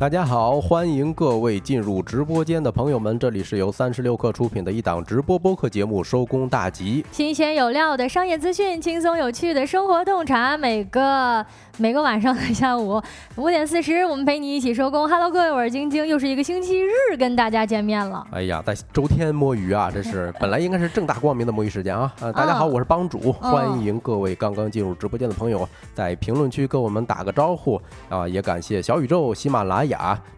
大家好，欢迎各位进入直播间的朋友们，这里是由三十六氪出品的一档直播播客节目《收工大吉》，新鲜有料的商业资讯，轻松有趣的生活洞察，每个每个晚上的下午五点四十，我们陪你一起收工。Hello，各位，我是晶晶，又是一个星期日跟大家见面了。哎呀，在周天摸鱼啊，这是 本来应该是正大光明的摸鱼时间啊。呃，大家好，我是帮主，欢迎各位刚刚进入直播间的朋友在评论区跟我们打个招呼啊，也感谢小宇宙、喜马拉雅、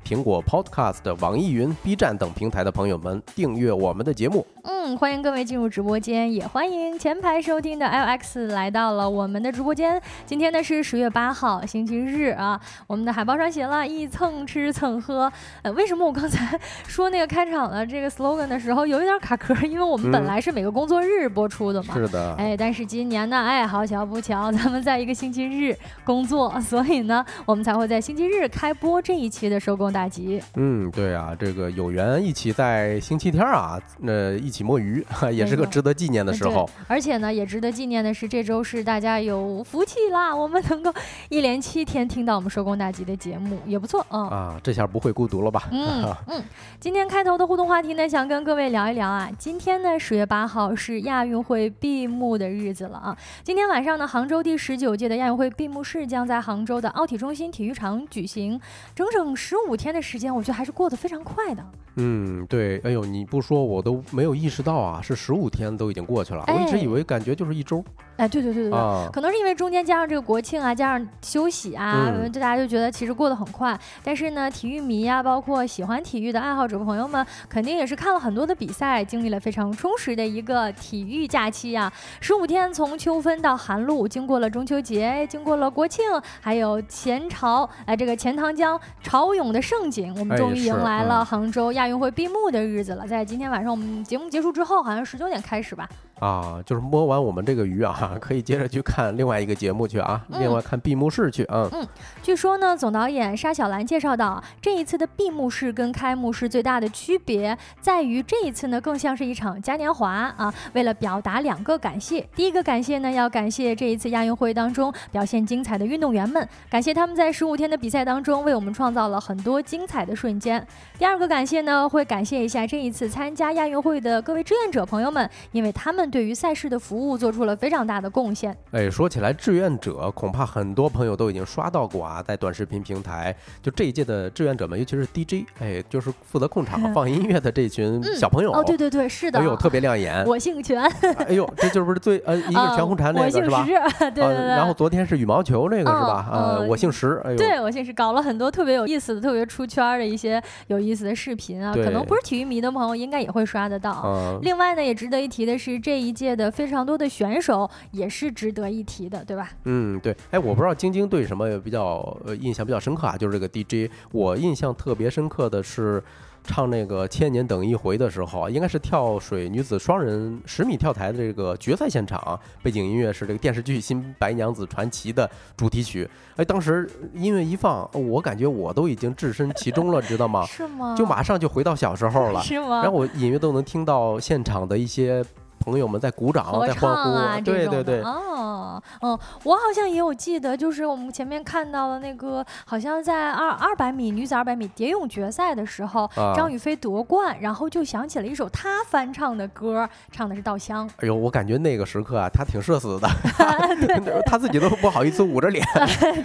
苹果。Podcast、网易云、B 站等平台的朋友们订阅我们的节目。嗯，欢迎各位进入直播间，也欢迎前排收听的 LX 来到了我们的直播间。今天呢是十月八号，星期日啊。我们的海报上写了一蹭吃蹭喝。呃，为什么我刚才说那个开场的这个 slogan 的时候有一点卡壳？因为我们本来是每个工作日播出的嘛。是的。哎，但是今年呢，哎，好巧不巧，咱们在一个星期日工作，所以呢，我们才会在星期日开播这一期的收工大吉。嗯，对啊，这个有缘一起在星期天啊，那一起摸鱼，也是个值得纪念的时候。而且呢，也值得纪念的是，这周是大家有福气啦，我们能够一连七天听到我们收工大吉的节目，也不错啊。啊，这下不会孤独了吧？嗯嗯。今天开头的互动话题呢，想跟各位聊一聊啊。今天呢，十月八号是亚运会闭幕的日子了啊。今天晚上呢，杭州第十九届的亚运会闭幕式将在杭州的奥体中心体育场举行，整整十五天的。时间我觉得还是过得非常快的。嗯，对，哎呦，你不说我都没有意识到啊，是十五天都已经过去了，我一直以为感觉就是一周。哎，对对对对对，可能是因为中间加上这个国庆啊，加上休息啊，就大家就觉得其实过得很快。但是呢，体育迷啊，包括喜欢体育的爱好者朋友们，肯定也是看了很多的比赛，经历了非常充实的一个体育假期啊。十五天从秋分到寒露，经过了中秋节，经过了国庆，还有前朝哎这个钱塘江潮涌的盛景，我们终于迎来了杭州亚亚运会闭幕的日子了。在今天晚上我们节目结束之后，好像十九点开始吧。啊，就是摸完我们这个鱼啊，可以接着去看另外一个节目去啊，另外看闭幕式去啊。嗯，据说呢，总导演沙小兰介绍到，这一次的闭幕式跟开幕式最大的区别在于，这一次呢更像是一场嘉年华啊。为了表达两个感谢，第一个感谢呢要感谢这一次亚运会当中表现精彩的运动员们，感谢他们在十五天的比赛当中为我们创造了很多精彩的瞬间。第二个感谢呢会感谢一下这一次参加亚运会的各位志愿者朋友们，因为他们。对于赛事的服务做出了非常大的贡献。哎，说起来，志愿者恐怕很多朋友都已经刷到过啊，在短视频平台，就这一届的志愿者们，尤其是 DJ，哎，就是负责控场放音乐的这群小朋友。哦，对对对，是的。哎呦，特别亮眼。我姓全。哎呦，这就是不是最呃，一个全红婵那个是吧？对对对。然后昨天是羽毛球那个是吧？呃，我姓石。哎呦，对我姓石，搞了很多特别有意思的、特别出圈的一些有意思的视频啊，可能不是体育迷的朋友应该也会刷得到。另外呢，也值得一提的是，这一届的非常。多的选手也是值得一提的，对吧？嗯，对。哎，我不知道晶晶对什么比较呃印象比较深刻啊？就是这个 DJ，我印象特别深刻的是唱那个《千年等一回》的时候，应该是跳水女子双人十米跳台的这个决赛现场，背景音乐是这个电视剧《新白娘子传奇》的主题曲。哎，当时音乐一放，我感觉我都已经置身其中了，知道吗？是吗？就马上就回到小时候了，是吗？然后我隐约都能听到现场的一些。朋友们在鼓掌，在欢呼，对对对，哦，嗯，我好像也有记得，就是我们前面看到了那个，好像在二二百米女子二百米蝶泳决赛的时候，张雨霏夺冠，然后就想起了一首她翻唱的歌，唱的是《稻香》。哎呦，我感觉那个时刻啊，她挺社死的，她自己都不好意思捂着脸。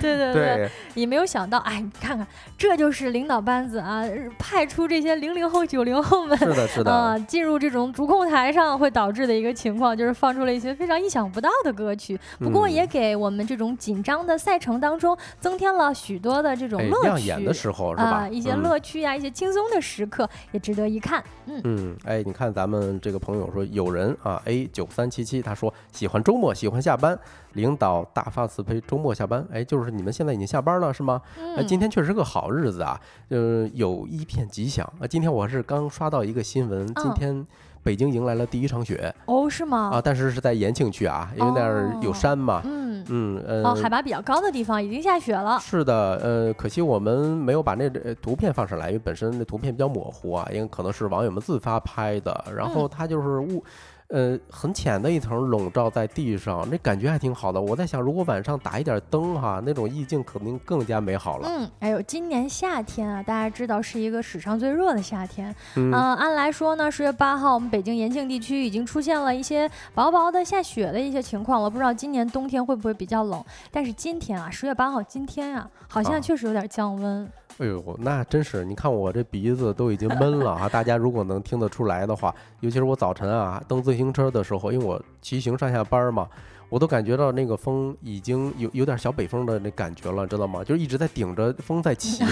对 对对，也没有想到，哎，你看看，这就是领导班子啊，派出这些零零后、九零后们，是的，是的，啊，进入这种主控台上，会导致。的一个情况就是放出了一些非常意想不到的歌曲，不过也给我们这种紧张的赛程当中增添了许多的这种乐趣。亮眼的时候是吧？一些乐趣呀，一些轻松的时刻也值得一看。嗯嗯，哎，你看咱们这个朋友说有人啊，A 九三七七他说喜欢周末，喜欢下班，领导大发慈悲，周末下班，哎，就是你们现在已经下班了是吗？哎，今天确实是个好日子啊，呃，有一片吉祥啊。今天我是刚刷到一个新闻，今天。北京迎来了第一场雪哦，是吗？啊，但是是在延庆区啊，因为那儿有山嘛。嗯嗯呃，哦，海拔比较高的地方已经下雪了。是的，呃，可惜我们没有把那图片放上来，因为本身那图片比较模糊啊，因为可能是网友们自发拍的。然后它就是雾。呃，很浅的一层笼罩在地上，那感觉还挺好的。我在想，如果晚上打一点灯哈，那种意境肯定更加美好了。嗯，哎呦，今年夏天啊，大家知道是一个史上最热的夏天。嗯，按来说呢，十月八号我们北京延庆地区已经出现了一些薄薄的下雪的一些情况了，不知道今年冬天会不会比较冷？但是今天啊，十月八号今天啊，好像确实有点降温。哎呦，那真是！你看我这鼻子都已经闷了啊！大家如果能听得出来的话，尤其是我早晨啊蹬自行车的时候，因为我骑行上下班嘛，我都感觉到那个风已经有有点小北风的那感觉了，知道吗？就是一直在顶着风在骑，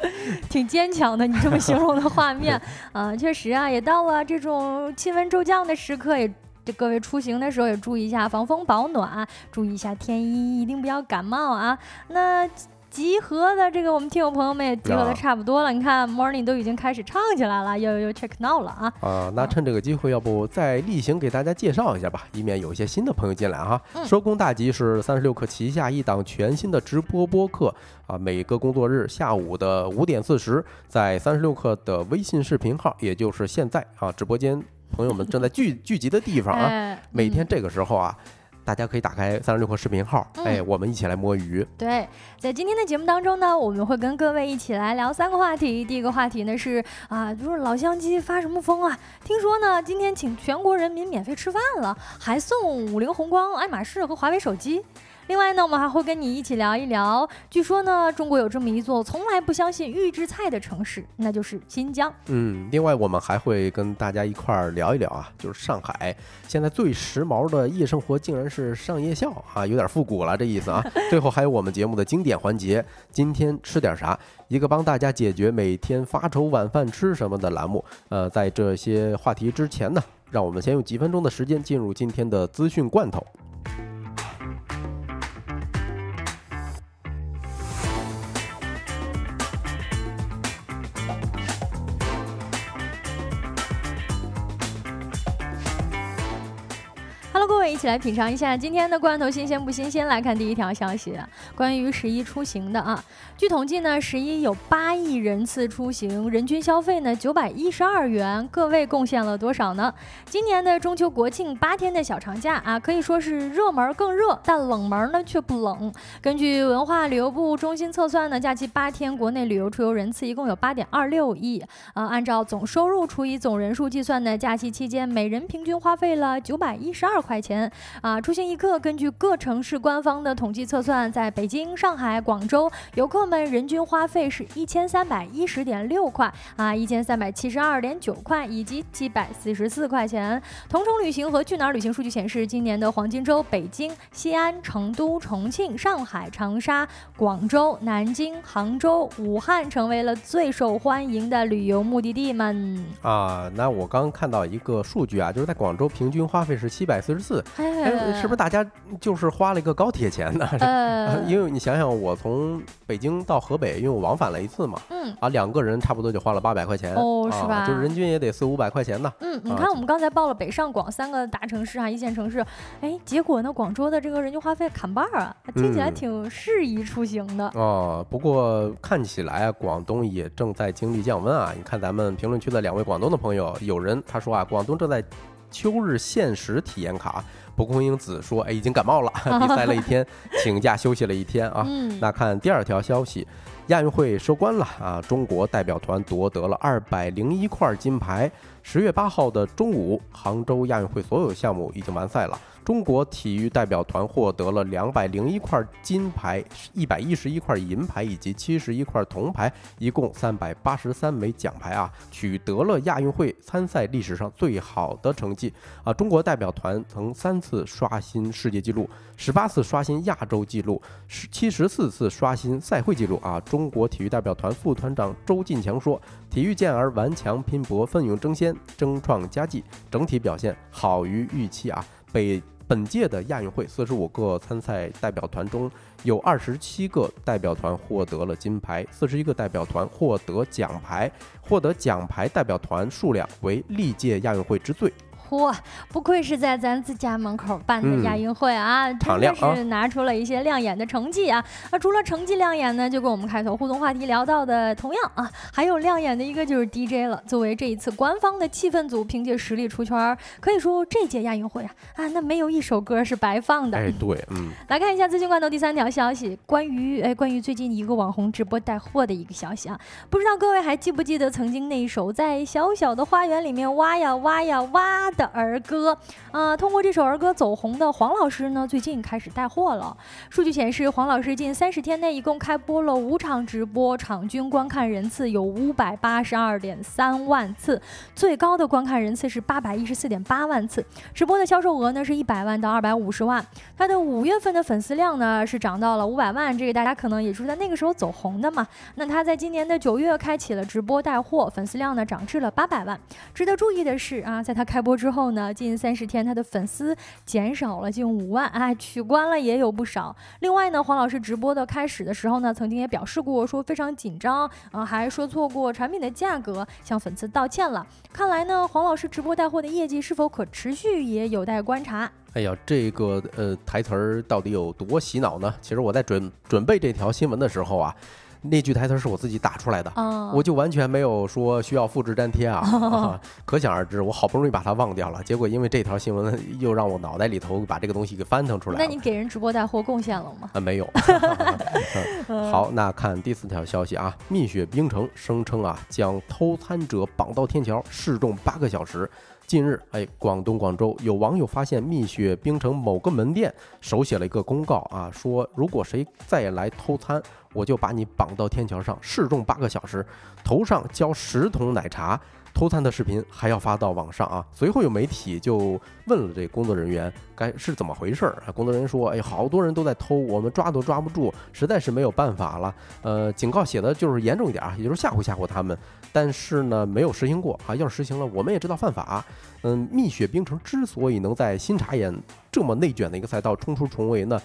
挺坚强的。你这么形容的画面啊，确实啊，也到了这种气温骤降的时刻，也这各位出行的时候也注意一下防风保暖，注意一下天衣，一定不要感冒啊。那。集合的这个，我们听友朋友们也集合的差不多了。你看，Morning 都已经开始唱起来了，又又 check now 了啊！啊，那趁这个机会，要不再例行给大家介绍一下吧，以免有一些新的朋友进来哈。收工大吉是三十六氪旗下一档全新的直播播客啊，每个工作日下午的五点四十，在三十六氪的微信视频号，也就是现在啊，直播间朋友们正在聚聚集的地方啊，每天这个时候啊。大家可以打开三十六氪视频号，哎，我们一起来摸鱼。对，在今天的节目当中呢，我们会跟各位一起来聊三个话题。第一个话题呢是啊，就是老乡鸡发什么疯啊？听说呢，今天请全国人民免费吃饭了，还送五菱宏光、爱马仕和华为手机。另外呢，我们还会跟你一起聊一聊。据说呢，中国有这么一座从来不相信预制菜的城市，那就是新疆。嗯，另外我们还会跟大家一块儿聊一聊啊，就是上海现在最时髦的夜生活竟然是上夜校啊，有点复古了这意思啊。最后还有我们节目的经典环节，今天吃点啥？一个帮大家解决每天发愁晚饭吃什么的栏目。呃，在这些话题之前呢，让我们先用几分钟的时间进入今天的资讯罐头。起来品尝一下今天的罐头新鲜不新鲜？来看第一条消息，关于十一出行的啊。据统计呢，十一有八亿人次出行，人均消费呢九百一十二元。各位贡献了多少呢？今年的中秋国庆八天的小长假啊，可以说是热门更热，但冷门呢却不冷。根据文化旅游部中心测算呢，假期八天国内旅游出游人次一共有八点二六亿啊。按照总收入除以总人数计算呢，假期期间每人平均花费了九百一十二块钱。啊，出行一刻，根据各城市官方的统计测算，在北京、上海、广州，游客们人均花费是一千三百一十点六块啊，一千三百七十二点九块，以及七百四十四块钱。同城旅行和去哪儿旅行数据显示，今年的黄金周，北京、西安、成都、重庆、上海、长沙、广州、南京、杭州、武汉成为了最受欢迎的旅游目的地们。啊，那我刚看到一个数据啊，就是在广州平均花费是七百四十四。哎，是不是大家就是花了一个高铁钱呢？因为你想想，我从北京到河北，因为我往返了一次嘛，嗯，啊，两个人差不多就花了八百块钱，哦，是吧？就是人均也得四五百块钱呢。嗯，你看我们刚才报了北上广三个大城市啊，一线城市，哎，结果呢，广州的这个人均花费砍半啊，听起来挺适宜出行的。哦，不过看起来啊，广东也正在经历降温啊。你看咱们评论区的两位广东的朋友，有人他说啊，广东正在。秋日限时体验卡，蒲公英子说：“哎，已经感冒了，比赛了一天，请假休息了一天啊。”那看第二条消息，亚运会收官了啊，中国代表团夺得了二百零一块金牌。十月八号的中午，杭州亚运会所有项目已经完赛了。中国体育代表团获得了两百零一块金牌、一百一十一块银牌以及七十一块铜牌，一共三百八十三枚奖牌啊，取得了亚运会参赛历史上最好的成绩啊！中国代表团曾三次刷新世界纪录，十八次刷新亚洲纪录，十七十四次刷新赛会纪录啊！中国体育代表团副团长周进强说：“体育健儿顽强拼搏，奋勇争先，争创佳绩，整体表现好于预期啊！”被本届的亚运会，四十五个参赛代表团中有二十七个代表团获得了金牌，四十一个代表团获得奖牌，获得奖牌代表团数量为历届亚运会之最。嚯，不愧是在咱自家门口办的亚运会啊，真的是拿出了一些亮眼的成绩啊。那除了成绩亮眼呢，就跟我们开头互动话题聊到的同样啊，还有亮眼的一个就是 DJ 了。作为这一次官方的气氛组，凭借实力出圈，可以说这届亚运会啊啊，那没有一首歌是白放的。哎，对，嗯。来看一下资讯罐头第三条消息，关于哎关于最近一个网红直播带货的一个消息啊，不知道各位还记不记得曾经那一首在小小的花园里面挖呀挖呀挖的儿歌啊？通过这首儿歌走红的黄老师呢，最近开始带货了。数据显示，黄老师近三十天内一共开播了五场直播，场均观看人次有五百八十二点三万次，最高的观看人次是八百一十四点八万次，直播的销售额呢是一百万到二百五十万。他的五月份的粉丝量呢是涨到了五百万，这个大家可能也是在那个时候走红的嘛。那他在今年的九月开启了直播带货，粉丝量呢涨至了八百万。值得注意的是啊，在他开播之之后呢，近三十天他的粉丝减少了近五万，哎，取关了也有不少。另外呢，黄老师直播的开始的时候呢，曾经也表示过说非常紧张，啊，还说错过产品的价格，向粉丝道歉了。看来呢，黄老师直播带货的业绩是否可持续，也有待观察。哎呀，这个呃台词儿到底有多洗脑呢？其实我在准准备这条新闻的时候啊。那句台词是我自己打出来的，我就完全没有说需要复制粘贴啊，可想而知，我好不容易把它忘掉了，结果因为这条新闻又让我脑袋里头把这个东西给翻腾出来。那你给人直播带货贡献了吗？啊，没有。好，那看第四条消息啊，蜜雪冰城声称啊，将偷餐者绑到天桥示众八个小时。近日，哎，广东广州有网友发现蜜雪冰城某个门店手写了一个公告啊，说如果谁再来偷餐，我就把你绑到天桥上示众八个小时，头上浇十桶奶茶。偷餐的视频还要发到网上啊！随后有媒体就问了这工作人员该是怎么回事儿啊？工作人员说：“哎，好多人都在偷，我们抓都抓不住，实在是没有办法了。呃，警告写的就是严重一点啊，也就是吓唬吓唬他们，但是呢没有实行过啊。要是实行了，我们也知道犯法。嗯，蜜雪冰城之所以能在新茶园这么内卷的一个赛道冲出重围呢？”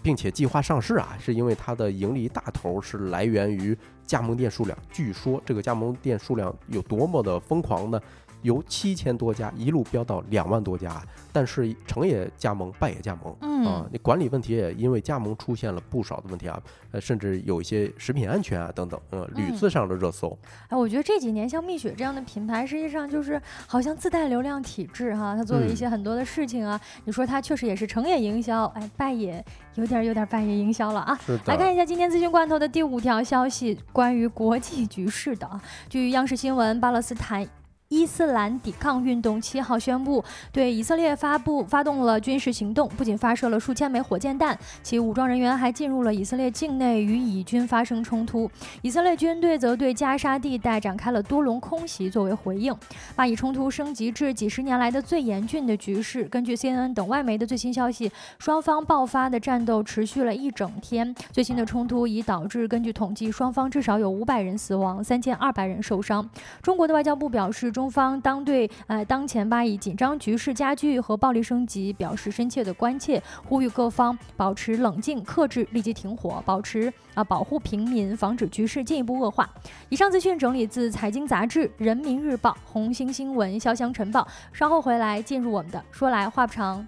并且计划上市啊，是因为它的盈利大头是来源于加盟店数量。据说这个加盟店数量有多么的疯狂呢？由七千多家一路飙到两万多家，但是成也加盟，败也加盟，啊，你管理问题也因为加盟出现了不少的问题啊，呃，甚至有一些食品安全啊等等，嗯，屡次上了热搜。哎，我觉得这几年像蜜雪这样的品牌，实际上就是好像自带流量体质哈，他做了一些很多的事情啊，你说他确实也是成也营销，哎，败也有点有点败也营销了啊。来看一下今天资讯罐头的第五条消息，关于国际局势的啊，据央视新闻，巴勒斯坦。伊斯兰抵抗运动七号宣布对以色列发布发动了军事行动，不仅发射了数千枚火箭弹，其武装人员还进入了以色列境内与以军发生冲突。以色列军队则对加沙地带展开了多轮空袭作为回应，巴以冲突升级至几十年来的最严峻的局势。根据 CNN 等外媒的最新消息，双方爆发的战斗持续了一整天，最新的冲突已导致根据统计，双方至少有五百人死亡，三千二百人受伤。中国的外交部表示。中方当对呃当前巴以紧张局势加剧和暴力升级表示深切的关切，呼吁各方保持冷静、克制、立即停火，保持啊保护平民，防止局势进一步恶化。以上资讯整理自财经杂志、人民日报、红星新闻、潇湘晨报。稍后回来进入我们的说来话不长。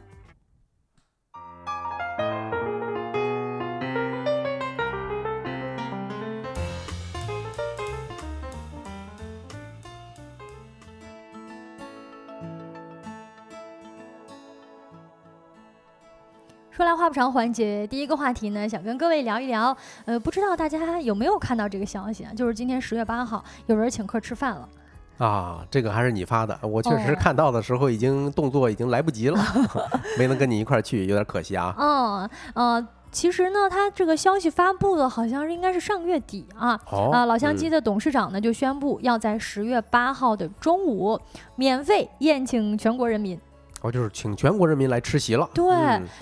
说来话不长，环节第一个话题呢，想跟各位聊一聊。呃，不知道大家有没有看到这个消息啊？就是今天十月八号，有人请客吃饭了。啊，这个还是你发的，我确实看到的时候已经动作已经来不及了，没能跟你一块儿去，有点可惜啊。嗯 呃，其实呢，他这个消息发布的好像是应该是上月底啊。啊，老乡鸡的董事长呢就宣布要在十月八号的中午免费宴请全国人民。哦，就是请全国人民来吃席了。对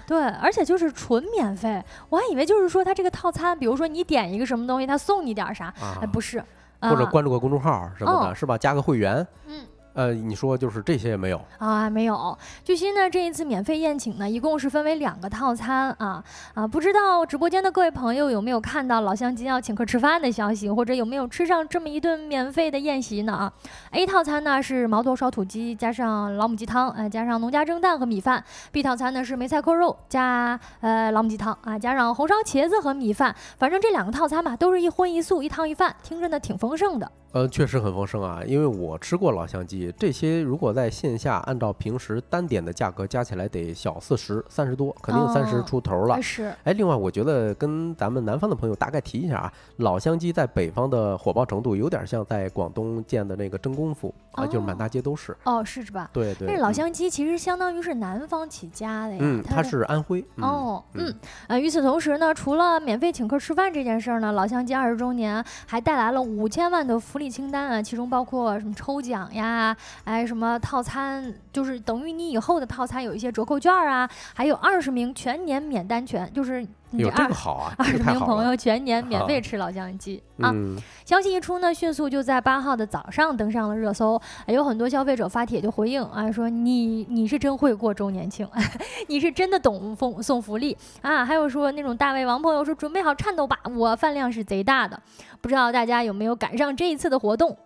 对，而且就是纯免费，我还以为就是说他这个套餐，比如说你点一个什么东西，他送你点啥？哎，不是，或者关注个公众号什么的，是吧？加个会员。嗯。呃，你说就是这些也没有啊？没有。据悉呢，这一次免费宴请呢，一共是分为两个套餐啊啊！不知道直播间的各位朋友有没有看到老乡鸡要请客吃饭的消息，或者有没有吃上这么一顿免费的宴席呢？啊，A 套餐呢是毛肚烧土鸡加上老母鸡汤，呃，加上农家蒸蛋和米饭；B 套餐呢是梅菜扣肉加呃老母鸡汤啊，加上红烧茄子和米饭。反正这两个套餐吧，都是一荤一素一汤一饭，听着呢挺丰盛的。呃，确实很丰盛啊，因为我吃过老乡鸡，这些如果在线下按照平时单点的价格加起来得小四十三十多，肯定三十出头了。是。哎，另外我觉得跟咱们南方的朋友大概提一下啊，老乡鸡在北方的火爆程度有点像在广东建的那个真功夫啊，就是满大街都是。哦，是是吧？对对。但是老乡鸡其实相当于是南方起家的呀。嗯，它是安徽。哦，嗯。呃，与此同时呢，除了免费请客吃饭这件事儿呢，老乡鸡二十周年还带来了五千万的福福利清单啊，其中包括什么抽奖呀，哎，什么套餐，就是等于你以后的套餐有一些折扣券啊，还有二十名全年免单权，就是有这个好啊，二十名朋友全年免费吃老乡鸡啊。消息一出呢，迅速就在八号的早上登上了热搜，有很多消费者发帖就回应啊，说你你是真会过周年庆，你是真的懂送送福利啊，还有说那种大胃王朋友说准备好颤抖吧，我饭量是贼大的，不知道大家有没有赶上这一次的活动。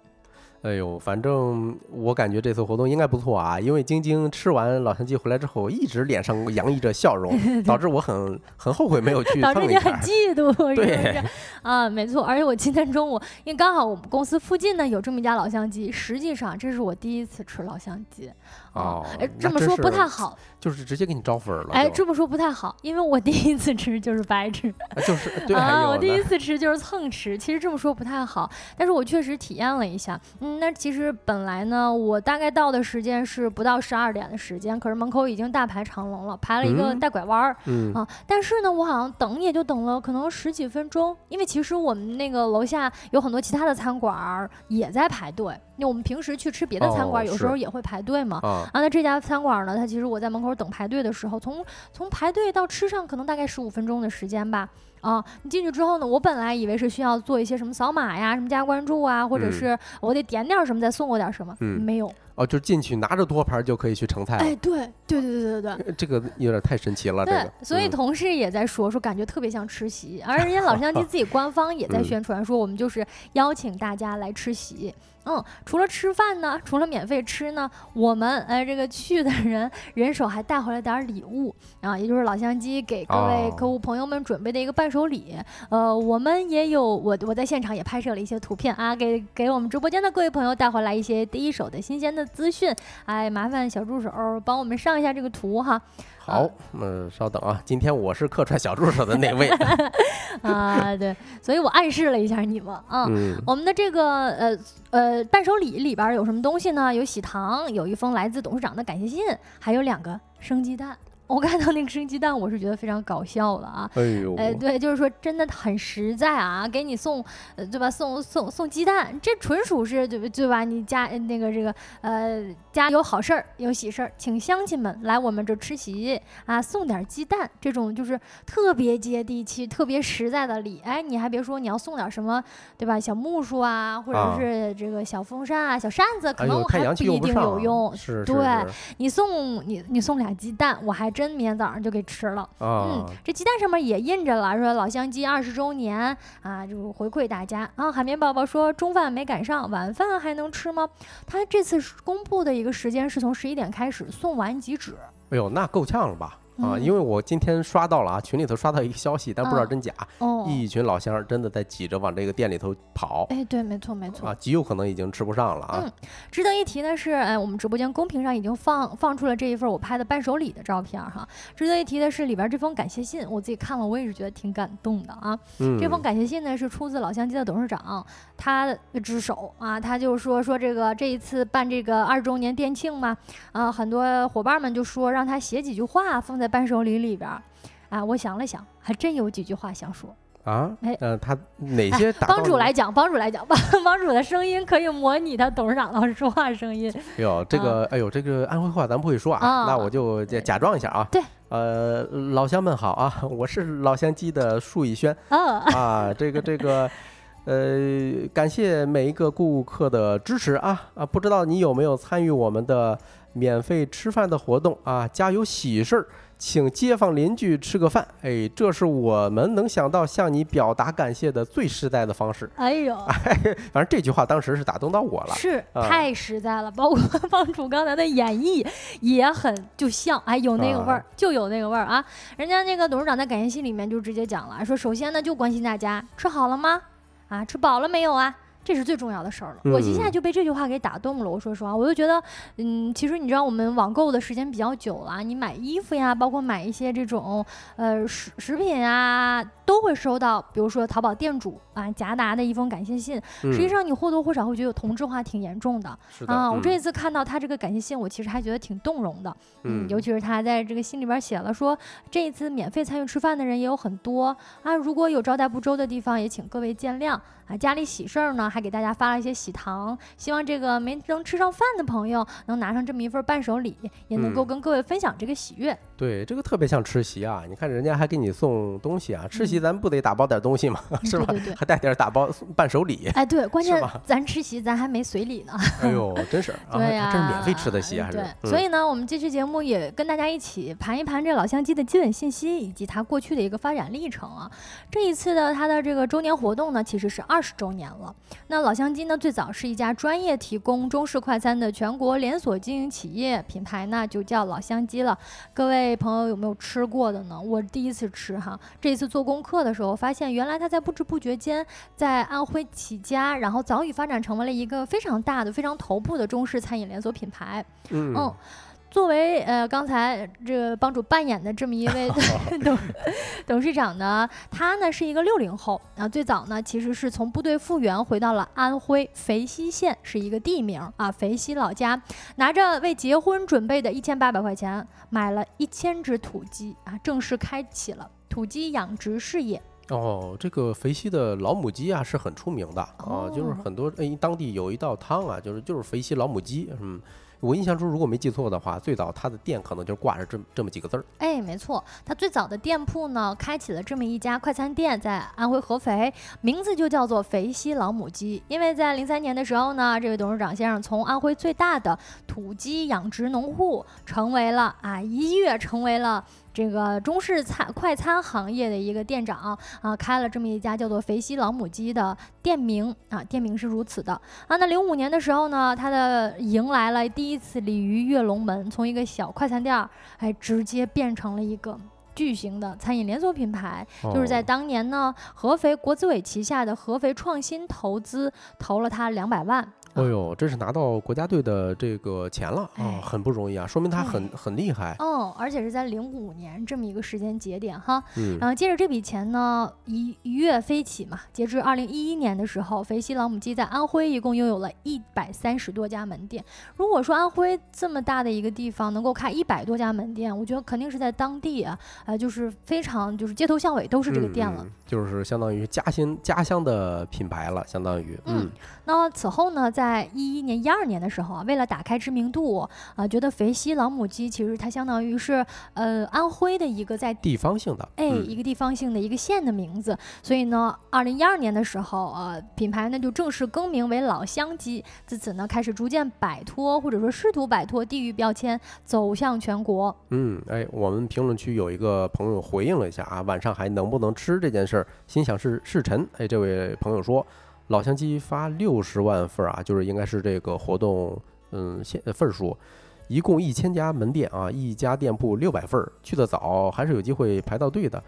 哎呦，反正我感觉这次活动应该不错啊，因为晶晶吃完老乡鸡回来之后，一直脸上洋溢着笑容，导致我很很后悔没有去导致你很嫉妒，对，啊，没错。而且我今天中午，因为刚好我们公司附近呢有这么一家老乡鸡，实际上这是我第一次吃老乡鸡。哦，哎，这么说不太好，就是直接给你招粉了。哎，这么说不太好，因为我第一次吃就是白吃，就是 对啊，我第一次吃就是蹭吃。其实这么说不太好，但是我确实体验了一下。嗯，那其实本来呢，我大概到的时间是不到十二点的时间，可是门口已经大排长龙了，排了一个带拐弯儿。嗯啊，但是呢，我好像等也就等了可能十几分钟，因为其实我们那个楼下有很多其他的餐馆也在排队。那我们平时去吃别的餐馆，有时候也会排队嘛。啊，那这家餐馆呢，它其实我在门口等排队的时候，从从排队到吃上，可能大概十五分钟的时间吧。啊，你进去之后呢，我本来以为是需要做一些什么扫码呀，什么加关注啊，或者是我得点点什么再送我点什么，嗯没有。哦，就进去拿着托盘就可以去盛菜。哎，对对对对对对，这个有点太神奇了。对，所以同事也在说说，感觉特别像吃席，而人家老乡鸡 自己官方也在宣传说，我们就是邀请大家来吃席。嗯，除了吃饭呢，除了免费吃呢，我们哎这个去的人人手还带回来点礼物啊，也就是老乡鸡给各位客户朋友们准备的一个伴手礼。呃，我们也有我我在现场也拍摄了一些图片啊，给给我们直播间的各位朋友带回来一些第一手的新鲜的资讯。哎，麻烦小助手帮我们上一下这个图哈。好，嗯，稍等啊，今天我是客串小助手的那位 啊，对，所以我暗示了一下你们啊。我们的这个呃呃伴手礼里边有什么东西呢？有喜糖，有一封来自董事长的感谢信，还有两个生鸡蛋。我看到那个生鸡蛋，我是觉得非常搞笑了啊！哎呦，哎，对，就是说真的很实在啊，给你送，对吧？送送送鸡蛋，这纯属是对对吧？你家那个这个呃家有好事儿有喜事儿，请乡亲们来我们这吃席啊，送点鸡蛋，这种就是特别接地气、特别实在的礼。哎，你还别说，你要送点什么，对吧？小木梳啊，或者是这个小风扇啊、小扇子，可能还不一定有用。是，对你送你你送俩鸡蛋，我还真。真明天早上就给吃了。嗯，这鸡蛋上面也印着了，说老乡鸡二十周年啊，就回馈大家啊。海绵宝宝说中饭没赶上，晚饭还能吃吗？他这次公布的一个时间是从十一点开始送完即止。哎呦，那够呛了吧？啊，因为我今天刷到了啊，群里头刷到一个消息，但不知道真假。哦，一群老乡真的在挤着往这个店里头跑。哎，对，没错，没错。啊，极有可能已经吃不上了啊。嗯，值得一提的是，哎，我们直播间公屏上已经放放出了这一份我拍的伴手礼的照片哈。值得一提的是，里边这封感谢信，我自己看了，我也是觉得挺感动的啊。嗯。这封感谢信呢，是出自老乡鸡的董事长他之手啊，他就说说这个这一次办这个二周年店庆嘛，啊，很多伙伴们就说让他写几句话放在伴手礼里边。啊，我想了想，还真有几句话想说啊。哎，嗯，他哪些？帮主来讲，帮主来讲帮。帮主的声音可以模拟他董事长老师说话声音。哎呦，这个，哎呦，这个安徽话咱不会说啊，那我就假假装一下啊。对，呃，老乡们好啊，我是老乡鸡的树以轩。啊，这个这个。呃，感谢每一个顾客的支持啊啊！不知道你有没有参与我们的免费吃饭的活动啊？家有喜事儿，请街坊邻居吃个饭，哎，这是我们能想到向你表达感谢的最实在的方式。哎呦，反正这句话当时是打动到我了，是太实在了。包括帮主刚才的演绎也很就像，哎，有那个味儿，就有那个味儿啊！人家那个董事长在感谢信里面就直接讲了，说首先呢就关心大家吃好了吗？啊，吃饱了没有啊？这是最重要的事儿了。我一下就被这句话给打动了。我说实话，我就觉得，嗯，其实你知道，我们网购的时间比较久了，你买衣服呀，包括买一些这种呃食食品啊，都会收到，比如说淘宝店主啊夹达的一封感谢信。实际上，你或多或少会觉得同质化挺严重的。啊，我这一次看到他这个感谢信，我其实还觉得挺动容的。嗯，尤其是他在这个信里边写了说，这一次免费参与吃饭的人也有很多啊，如果有招待不周的地方，也请各位见谅啊。家里喜事儿呢。还给大家发了一些喜糖，希望这个没能吃上饭的朋友能拿上这么一份伴手礼，也能够跟各位分享这个喜悦。对，这个特别像吃席啊！你看人家还给你送东西啊，吃席咱不得打包点东西嘛？是吧？对对对，还带点打包伴手礼。哎，对，关键咱吃席咱还没随礼呢。哎呦，真是，对呀，这是免费吃的席还是？对，所以呢，我们这期节目也跟大家一起盘一盘这老乡鸡的基本信息以及它过去的一个发展历程啊。这一次的它的这个周年活动呢，其实是二十周年了。那老乡鸡呢？最早是一家专业提供中式快餐的全国连锁经营企业，品牌那就叫老乡鸡了。各位朋友有没有吃过的呢？我第一次吃哈，这一次做功课的时候发现，原来他在不知不觉间在安徽起家，然后早已发展成为了一个非常大的、非常头部的中式餐饮连锁品牌。嗯。作为呃刚才这个帮主扮演的这么一位 董 董事长呢，他呢是一个六零后啊，最早呢其实是从部队复员回到了安徽肥西县，是一个地名啊，肥西老家，拿着为结婚准备的一千八百块钱，买了一千只土鸡啊，正式开启了土鸡养殖事业。哦，这个肥西的老母鸡啊是很出名的啊，就是很多哎当地有一道汤啊，就是就是肥西老母鸡，嗯。我印象中，如果没记错的话，最早他的店可能就挂着这这么几个字儿。哎，没错，他最早的店铺呢，开启了这么一家快餐店，在安徽合肥，名字就叫做肥西老母鸡。因为在零三年的时候呢，这位董事长先生从安徽最大的土鸡养殖农户，成为了啊，一跃成为了。这个中式餐快餐行业的一个店长啊，开了这么一家叫做“肥西老母鸡”的店名啊，店名是如此的啊。那零五年的时候呢，他的迎来了第一次鲤鱼跃龙门，从一个小快餐店儿，哎，直接变成了一个巨型的餐饮连锁品牌。就是在当年呢，合肥国资委旗下的合肥创新投资投了他两百万。哎呦，这是拿到国家队的这个钱了啊，很不容易啊，说明他很很厉害。嗯，而且是在零五年这么一个时间节点哈。嗯。然后接着这笔钱呢，一一跃飞起嘛。截至二零一一年的时候，肥西老母鸡在安徽一共拥有了一百三十多家门店。如果说安徽这么大的一个地方能够开一百多家门店，我觉得肯定是在当地啊，呃，就是非常就是街头巷尾都是这个店了。就是相当于家乡家乡的品牌了，相当于。嗯。那此后呢，在一一年、一二年的时候啊，为了打开知名度啊，觉得肥西老母鸡其实它相当于是呃安徽的一个在地方性的哎一个地方性的一个县的名字，所以呢，二零一二年的时候呃品牌呢就正式更名为老乡鸡，自此呢开始逐渐摆脱或者说试图摆脱地域标签，走向全国。嗯，哎，我们评论区有一个朋友回应了一下啊，晚上还能不能吃这件事儿，心想是是臣。哎，这位朋友说。老乡鸡发六十万份啊，就是应该是这个活动，嗯，现份数，一共一千家门店啊，一家店铺六百份，去的早还是有机会排到队的。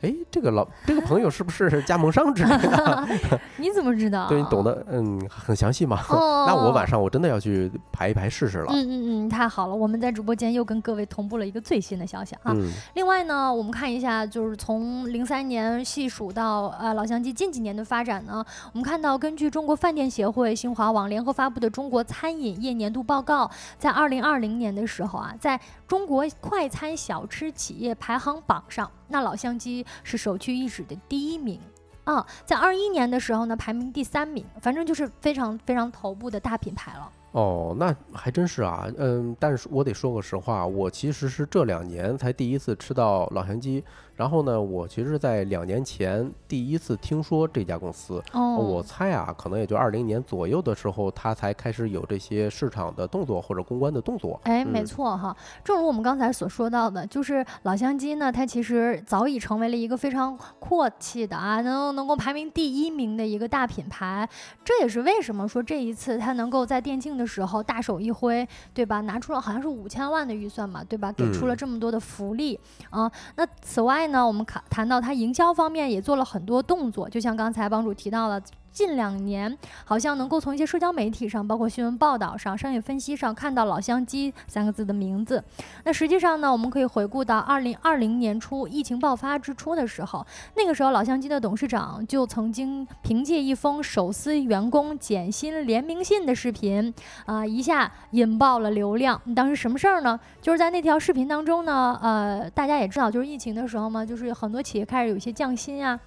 哎，这个老这个朋友是不是加盟商之类的？你怎么知道？对你懂得嗯很详细吗？那我晚上我真的要去排一排试试了。嗯嗯嗯，太好了，我们在直播间又跟各位同步了一个最新的消息啊。另外呢，我们看一下，就是从零三年细数到呃老乡鸡近几年的发展呢，我们看到根据中国饭店协会、新华网联合发布的《中国餐饮业年度报告》，在二零二零年的时候啊，在中国快餐小吃企业排行榜上。那老乡鸡是首屈一指的第一名啊，在二一年的时候呢，排名第三名，反正就是非常非常头部的大品牌了。哦，那还真是啊，嗯，但是我得说个实话，我其实是这两年才第一次吃到老乡鸡。然后呢，我其实，在两年前第一次听说这家公司，我猜啊，可能也就二零年左右的时候，它才开始有这些市场的动作或者公关的动作。哎，没错哈，正如我们刚才所说到的，就是老乡鸡呢，它其实早已成为了一个非常阔气的啊，能能够排名第一名的一个大品牌。这也是为什么说这一次它能够在电竞的时候大手一挥，对吧？拿出了好像是五千万的预算嘛，对吧？给出了这么多的福利啊。那此外，呢，我们谈谈到他营销方面也做了很多动作，就像刚才帮主提到了，近两年好像能够从一些社交媒体上，包括新闻报道上、商业分析上看到“老乡鸡”三个字的名字。那实际上呢，我们可以回顾到二零二零年初疫情爆发之初的时候，那个时候老乡鸡的董事长就曾经凭借一封手撕员工减薪联名信的视频，啊，一下引爆了流量。当时什么事儿呢？就是在那条视频当中呢，呃，大家也知道，就是疫情的时候嘛，就是很多企业开始有一些降薪啊。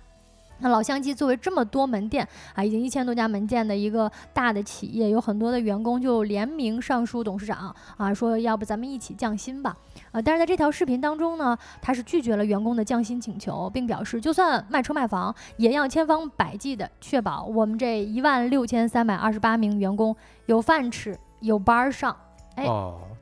那老乡鸡作为这么多门店啊，已经一千多家门店的一个大的企业，有很多的员工就联名上书董事长啊，说要不咱们一起降薪吧。啊，但是在这条视频当中呢，他是拒绝了员工的降薪请求，并表示就算卖车卖房，也要千方百计的确保我们这一万六千三百二十八名员工有饭吃，有班上。哎。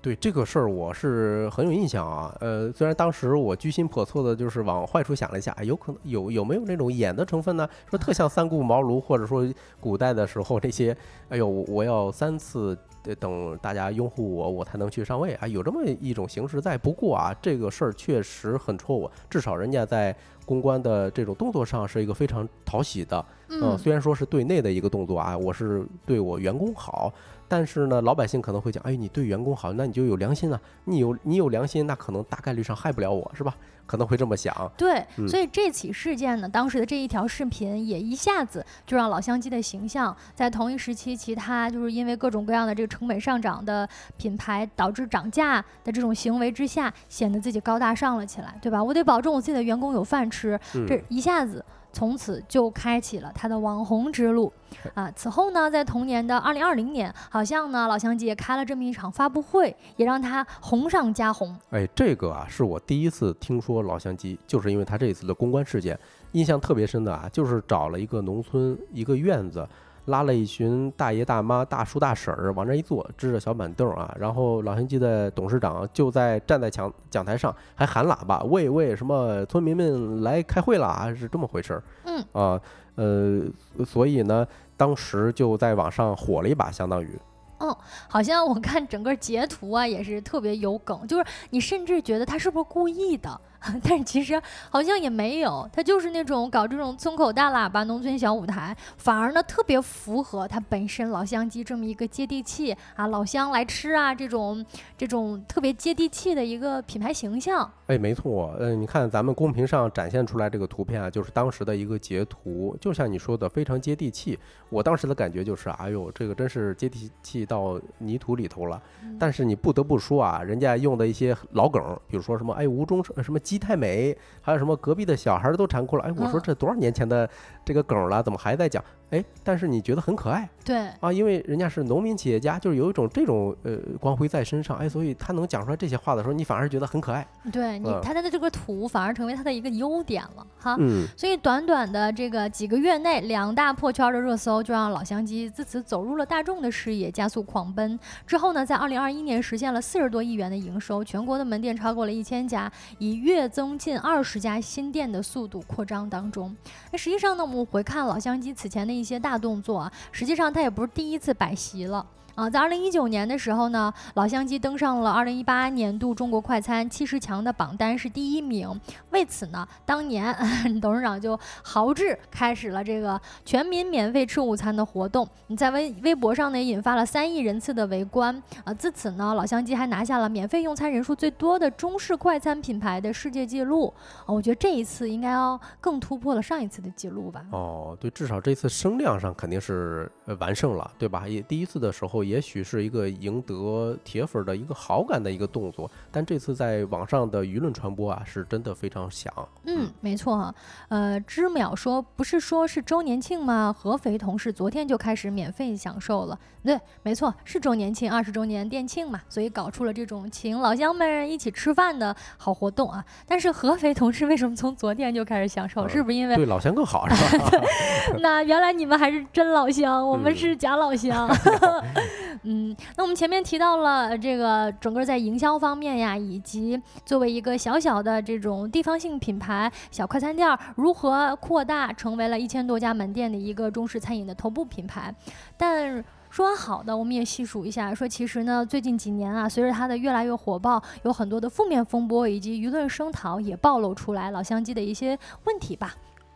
对这个事儿，我是很有印象啊。呃，虽然当时我居心叵测的，就是往坏处想了一下，有可能有有没有那种演的成分呢？说特像三顾茅庐，或者说古代的时候这些，哎呦，我要三次等大家拥护我，我才能去上位啊，有这么一种形式在。不过啊，这个事儿确实很戳我，至少人家在公关的这种动作上是一个非常讨喜的。嗯，虽然说是对内的一个动作啊，我是对我员工好。但是呢，老百姓可能会讲，哎，你对员工好，那你就有良心啊。你有你有良心，那可能大概率上害不了我，是吧？可能会这么想。对，所以这起事件呢，当时的这一条视频也一下子就让老乡鸡的形象在同一时期，其他就是因为各种各样的这个成本上涨的品牌导致涨价的这种行为之下，显得自己高大上了起来，对吧？我得保证我自己的员工有饭吃，这一下子。从此就开启了他的网红之路，啊，此后呢，在同年的二零二零年，好像呢，老乡鸡也开了这么一场发布会，也让他红上加红。哎，这个啊，是我第一次听说老乡鸡，就是因为他这一次的公关事件，印象特别深的啊，就是找了一个农村一个院子。拉了一群大爷大妈、大叔大婶儿往那一坐，支着小板凳啊，然后老乡鸡的董事长就在站在讲讲台上，还喊喇叭，喂喂，什么村民们来开会了啊？是这么回事儿。嗯啊，呃，所以呢，当时就在网上火了一把，相当于。嗯，好像我看整个截图啊，也是特别有梗，就是你甚至觉得他是不是故意的。但是其实好像也没有，他就是那种搞这种村口大喇叭、农村小舞台，反而呢特别符合他本身老乡鸡这么一个接地气啊，老乡来吃啊这种这种特别接地气的一个品牌形象。哎，没错，嗯，你看咱们公屏上展现出来这个图片啊，就是当时的一个截图，就像你说的非常接地气。我当时的感觉就是，哎呦，这个真是接地气到泥土里头了。但是你不得不说啊，人家用的一些老梗，比如说什么哎吴中什么鸡。鸡太美，还有什么隔壁的小孩都馋哭了。哎，我说这多少年前的这个梗了，怎么还在讲？哎，但是你觉得很可爱，对啊，因为人家是农民企业家，就是有一种这种呃光辉在身上，哎，所以他能讲出来这些话的时候，你反而觉得很可爱。对你，他的这个土反而成为他的一个优点了哈。嗯。所以短短的这个几个月内，两大破圈的热搜就让老乡鸡自此走入了大众的视野，加速狂奔。之后呢，在二零二一年实现了四十多亿元的营收，全国的门店超过了一千家，以月增近二十家新店的速度扩张当中。那实际上呢，我们回看老乡鸡此前的一些大动作啊，实际上它也不是第一次摆席了。啊，在二零一九年的时候呢，老乡鸡登上了二零一八年度中国快餐七十强的榜单，是第一名。为此呢，当年 董事长就豪掷开始了这个全民免费吃午餐的活动。你在微微博上呢，引发了三亿人次的围观。啊，自此呢，老乡鸡还拿下了免费用餐人数最多的中式快餐品牌的世界纪录。啊，我觉得这一次应该要更突破了上一次的记录吧。哦，对，至少这次声量上肯定是完胜了，对吧？也第一次的时候。也许是一个赢得铁粉的一个好感的一个动作，但这次在网上的舆论传播啊，是真的非常响。嗯，没错哈。呃，知淼说不是说是周年庆吗？合肥同事昨天就开始免费享受了。对，没错，是周年庆，二十周年店庆嘛，所以搞出了这种请老乡们一起吃饭的好活动啊。但是合肥同事为什么从昨天就开始享受？是不是因为对老乡更好是吧？那原来你们还是真老乡，我们是假老乡。嗯，嗯那我们前面提到了这个整个在营销方面呀，以及作为一个小小的这种地方性品牌小快餐店，如何扩大成为了一千多家门店的一个中式餐饮的头部品牌，但。说完好的，我们也细数一下。说其实呢，最近几年啊，随着它的越来越火爆，有很多的负面风波以及舆论声讨，也暴露出来老乡鸡的一些问题吧。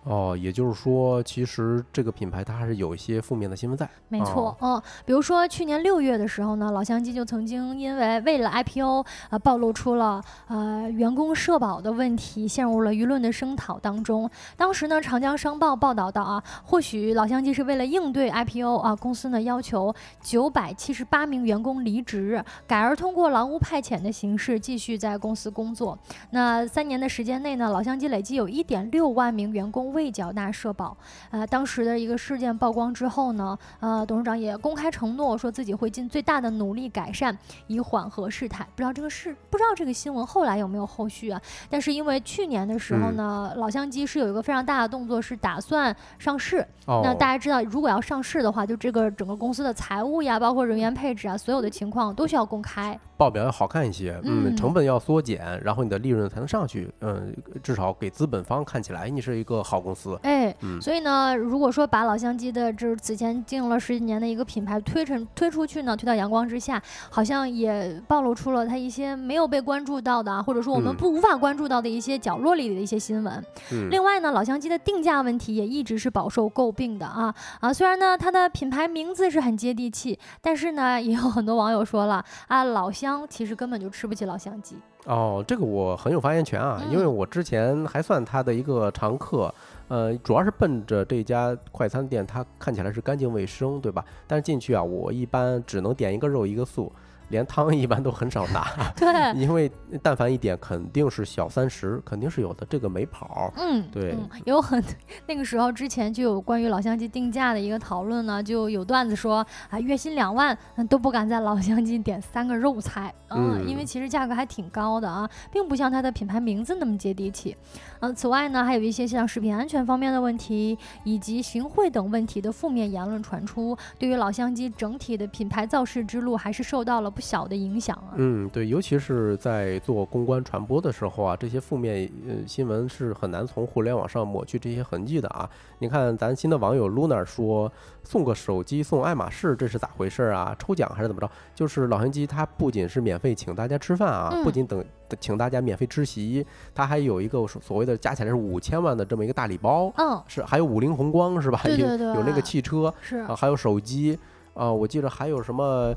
哦，也就是说，其实这个品牌它还是有一些负面的新闻在。没错，嗯，比如说去年六月的时候呢，老乡鸡就曾经因为为了 IPO 啊，暴露出了呃员工社保的问题，陷入了舆论的声讨当中。当时呢，《长江商报》报道到啊，或许老乡鸡是为了应对 IPO 啊，公司呢要求九百七十八名员工离职，改而通过劳务派遣的形式继续在公司工作。那三年的时间内呢，老乡鸡累计有一点六万名员工。未缴纳社保，呃，当时的一个事件曝光之后呢，呃，董事长也公开承诺说自己会尽最大的努力改善，以缓和事态。不知道这个事，不知道这个新闻后来有没有后续啊？但是因为去年的时候呢，老乡鸡是有一个非常大的动作，是打算上市。那大家知道，如果要上市的话，就这个整个公司的财务呀，包括人员配置啊，所有的情况都需要公开。报表要好看一些，嗯，成本要缩减，然后你的利润才能上去，嗯，至少给资本方看起来你是一个好公司。哎，所以呢，如果说把老乡鸡的就是此前经营了十几年的一个品牌推成推出去呢，推到阳光之下，好像也暴露出了它一些没有被关注到的，或者说我们不无法关注到的一些角落里的一些新闻。另外呢，老乡鸡的定价问题也一直是饱受诟病的啊啊，虽然呢它的品牌名字是很接地气，但是呢也有很多网友说了啊，老乡。其实根本就吃不起老乡鸡哦，这个我很有发言权啊，因为我之前还算他的一个常客，呃，主要是奔着这家快餐店，它看起来是干净卫生，对吧？但是进去啊，我一般只能点一个肉一个素。连汤 一般都很少拿，对，因为但凡一点肯定是小三十，肯定是有的，这个没跑。嗯，对，有很那个时候之前就有关于老乡鸡定价的一个讨论呢，就有段子说啊，月薪两万都不敢在老乡鸡点三个肉菜，嗯，因为其实价格还挺高的啊，并不像它的品牌名字那么接地气。嗯，此外呢，还有一些像食品安全方面的问题以及行贿等问题的负面言论传出，对于老乡鸡整体的品牌造势之路还是受到了。不小的影响啊，嗯，对，尤其是在做公关传播的时候啊，这些负面呃新闻是很难从互联网上抹去这些痕迹的啊。你看，咱新的网友 Luna 说送个手机送爱马仕，这是咋回事啊？抽奖还是怎么着？就是老乡鸡它不仅是免费请大家吃饭啊，不仅等请大家免费吃席，它还有一个所谓的加起来是五千万的这么一个大礼包，嗯，是还有五菱宏光是吧？对对对，有那个汽车是啊，还有手机啊，我记得还有什么？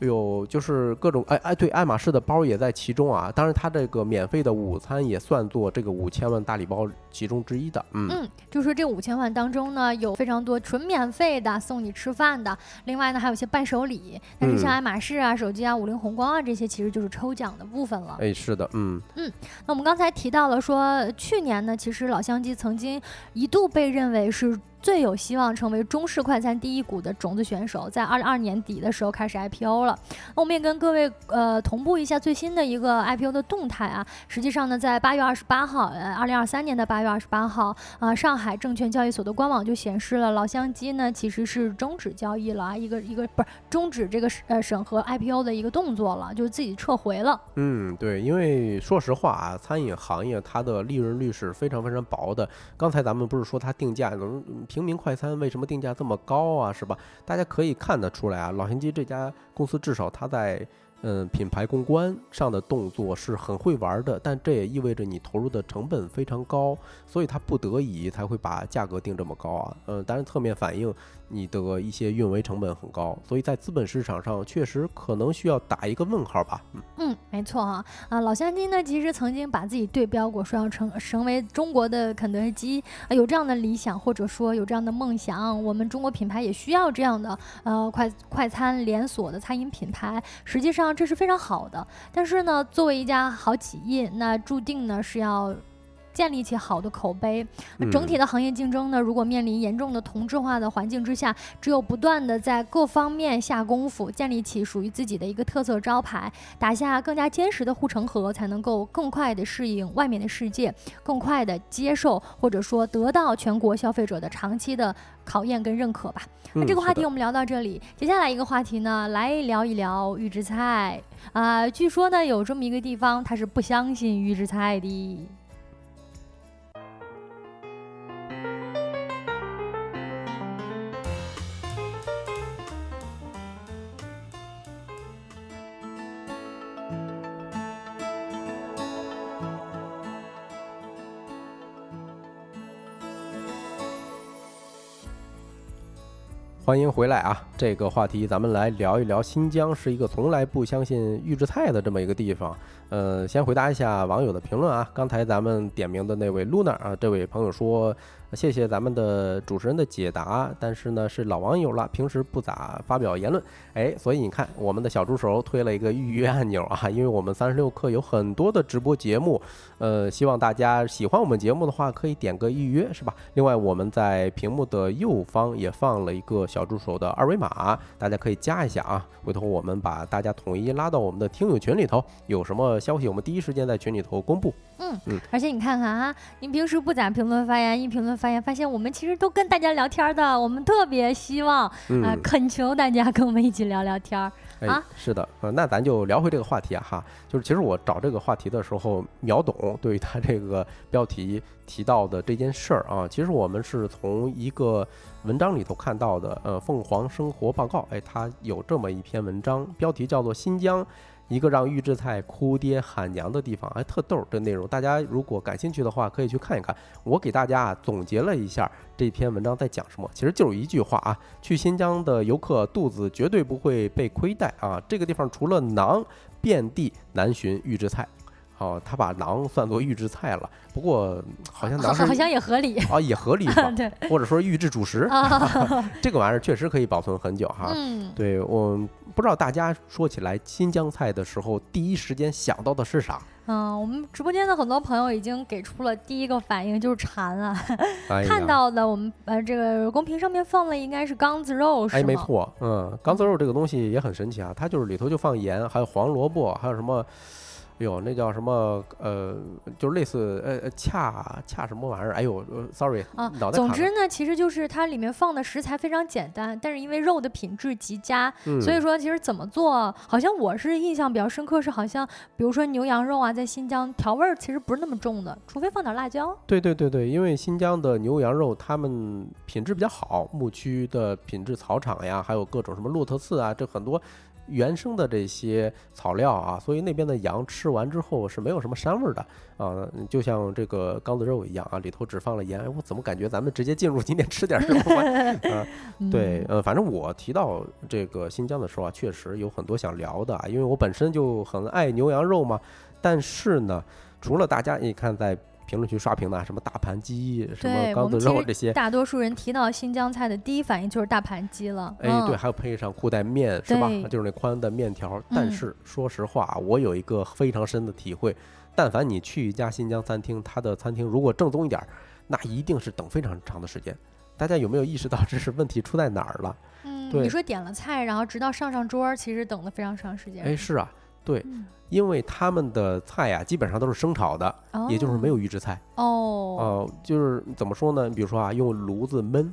有就是各种哎哎对，爱马仕的包也在其中啊。当然，它这个免费的午餐也算作这个五千万大礼包其中之一的。嗯嗯，就是这五千万当中呢，有非常多纯免费的送你吃饭的，另外呢还有一些伴手礼。但是像爱马仕啊、手机啊、五菱宏光啊这些，其实就是抽奖的部分了。哎，是的，嗯嗯。那我们刚才提到了说，去年呢，其实老乡鸡曾经一度被认为是。最有希望成为中式快餐第一股的种子选手，在二零二年底的时候开始 IPO 了。那我们也跟各位呃同步一下最新的一个 IPO 的动态啊。实际上呢，在八月二十八号，呃，二零二三年的八月二十八号啊，上海证券交易所的官网就显示了，老乡鸡呢其实是终止交易了啊，一个一个不是终止这个呃审核 IPO 的一个动作了，就是自己撤回了。嗯，对，因为说实话啊，餐饮行业它的利润率是非常非常薄的。刚才咱们不是说它定价能。平民快餐为什么定价这么高啊？是吧？大家可以看得出来啊，老乡鸡这家公司至少它在。嗯，品牌公关上的动作是很会玩的，但这也意味着你投入的成本非常高，所以它不得已才会把价格定这么高啊。嗯，当然侧面反映你的一些运维成本很高，所以在资本市场上确实可能需要打一个问号吧。嗯嗯，没错哈啊，老乡鸡呢其实曾经把自己对标过，说要成成为中国的肯德基，有这样的理想或者说有这样的梦想。我们中国品牌也需要这样的呃快快餐连锁的餐饮品牌，实际上。这是非常好的，但是呢，作为一家好企业，那注定呢是要建立起好的口碑。那整体的行业竞争呢，如果面临严重的同质化的环境之下，只有不断的在各方面下功夫，建立起属于自己的一个特色招牌，打下更加坚实的护城河，才能够更快的适应外面的世界，更快的接受或者说得到全国消费者的长期的考验跟认可吧。那这个话题我们聊到这里，接下来一个话题呢，来聊一聊预制菜啊。据说呢，有这么一个地方，它是不相信预制菜的。欢迎回来啊！这个话题咱们来聊一聊。新疆是一个从来不相信预制菜的这么一个地方。呃，先回答一下网友的评论啊。刚才咱们点名的那位 Luna 啊，这位朋友说。谢谢咱们的主持人的解答，但是呢是老网友了，平时不咋发表言论，哎，所以你看我们的小助手推了一个预约按钮啊，因为我们三十六氪有很多的直播节目，呃，希望大家喜欢我们节目的话可以点个预约是吧？另外我们在屏幕的右方也放了一个小助手的二维码，大家可以加一下啊，回头我们把大家统一拉到我们的听友群里头，有什么消息我们第一时间在群里头公布。嗯嗯，而且你看看啊，您平时不咋评论发言，一评论发言，发现我们其实都跟大家聊天的，我们特别希望啊，恳求大家跟我们一起聊聊天儿啊。是的，呃，那咱就聊回这个话题啊哈，就是其实我找这个话题的时候，秒懂对于他这个标题提到的这件事儿啊，其实我们是从一个文章里头看到的，呃，凤凰生活报告，哎，它有这么一篇文章，标题叫做新疆。一个让预制菜哭爹喊娘的地方，哎，特逗这内容，大家如果感兴趣的话，可以去看一看。我给大家啊总结了一下这篇文章在讲什么，其实就是一句话啊：去新疆的游客肚子绝对不会被亏待啊！这个地方除了馕，遍地难寻预制菜。哦，他把馕算作预制菜了，不过好像馕好像也合理啊，也合理 吧？对，或者说预制主食，这个玩意儿确实可以保存很久哈。嗯，对我不知道大家说起来新疆菜的时候，第一时间想到的是啥？嗯，我们直播间的很多朋友已经给出了第一个反应，就是馋啊。看到的我们呃这个公屏上面放的应该是缸子肉，是吗？哎，没错，嗯，缸子肉这个东西也很神奇啊，它就是里头就放盐，还有黄萝卜，还有什么。呦，那叫什么？呃，就是类似呃呃恰恰什么玩意儿？哎呦，sorry，啊，总之呢，其实就是它里面放的食材非常简单，但是因为肉的品质极佳，所以说其实怎么做，好像我是印象比较深刻，是好像比如说牛羊肉啊，在新疆调味儿其实不是那么重的，除非放点辣椒。对对对对，因为新疆的牛羊肉他们品质比较好，牧区的品质草场呀，还有各种什么骆驼刺啊，这很多。原生的这些草料啊，所以那边的羊吃完之后是没有什么膻味儿的啊，就像这个缸子肉一样啊，里头只放了盐。我怎么感觉咱们直接进入今天吃点什么？啊，对，呃，反正我提到这个新疆的时候啊，确实有很多想聊的啊，因为我本身就很爱牛羊肉嘛。但是呢，除了大家你看在。评论区刷屏的什么大盘鸡、什么缸子肉这些，大多数人提到新疆菜的第一反应就是大盘鸡了。哎，对，还有配上裤带面是吧？就是那宽的面条。但是说实话，我有一个非常深的体会：但凡你去一家新疆餐厅，它的餐厅如果正宗一点，那一定是等非常长的时间。大家有没有意识到这是问题出在哪儿了？嗯，你说点了菜，然后直到上上桌，其实等了非常长时间。哎，是啊，对。因为他们的菜呀，基本上都是生炒的，也就是没有预制菜。哦，哦，就是怎么说呢？比如说啊，用炉子焖，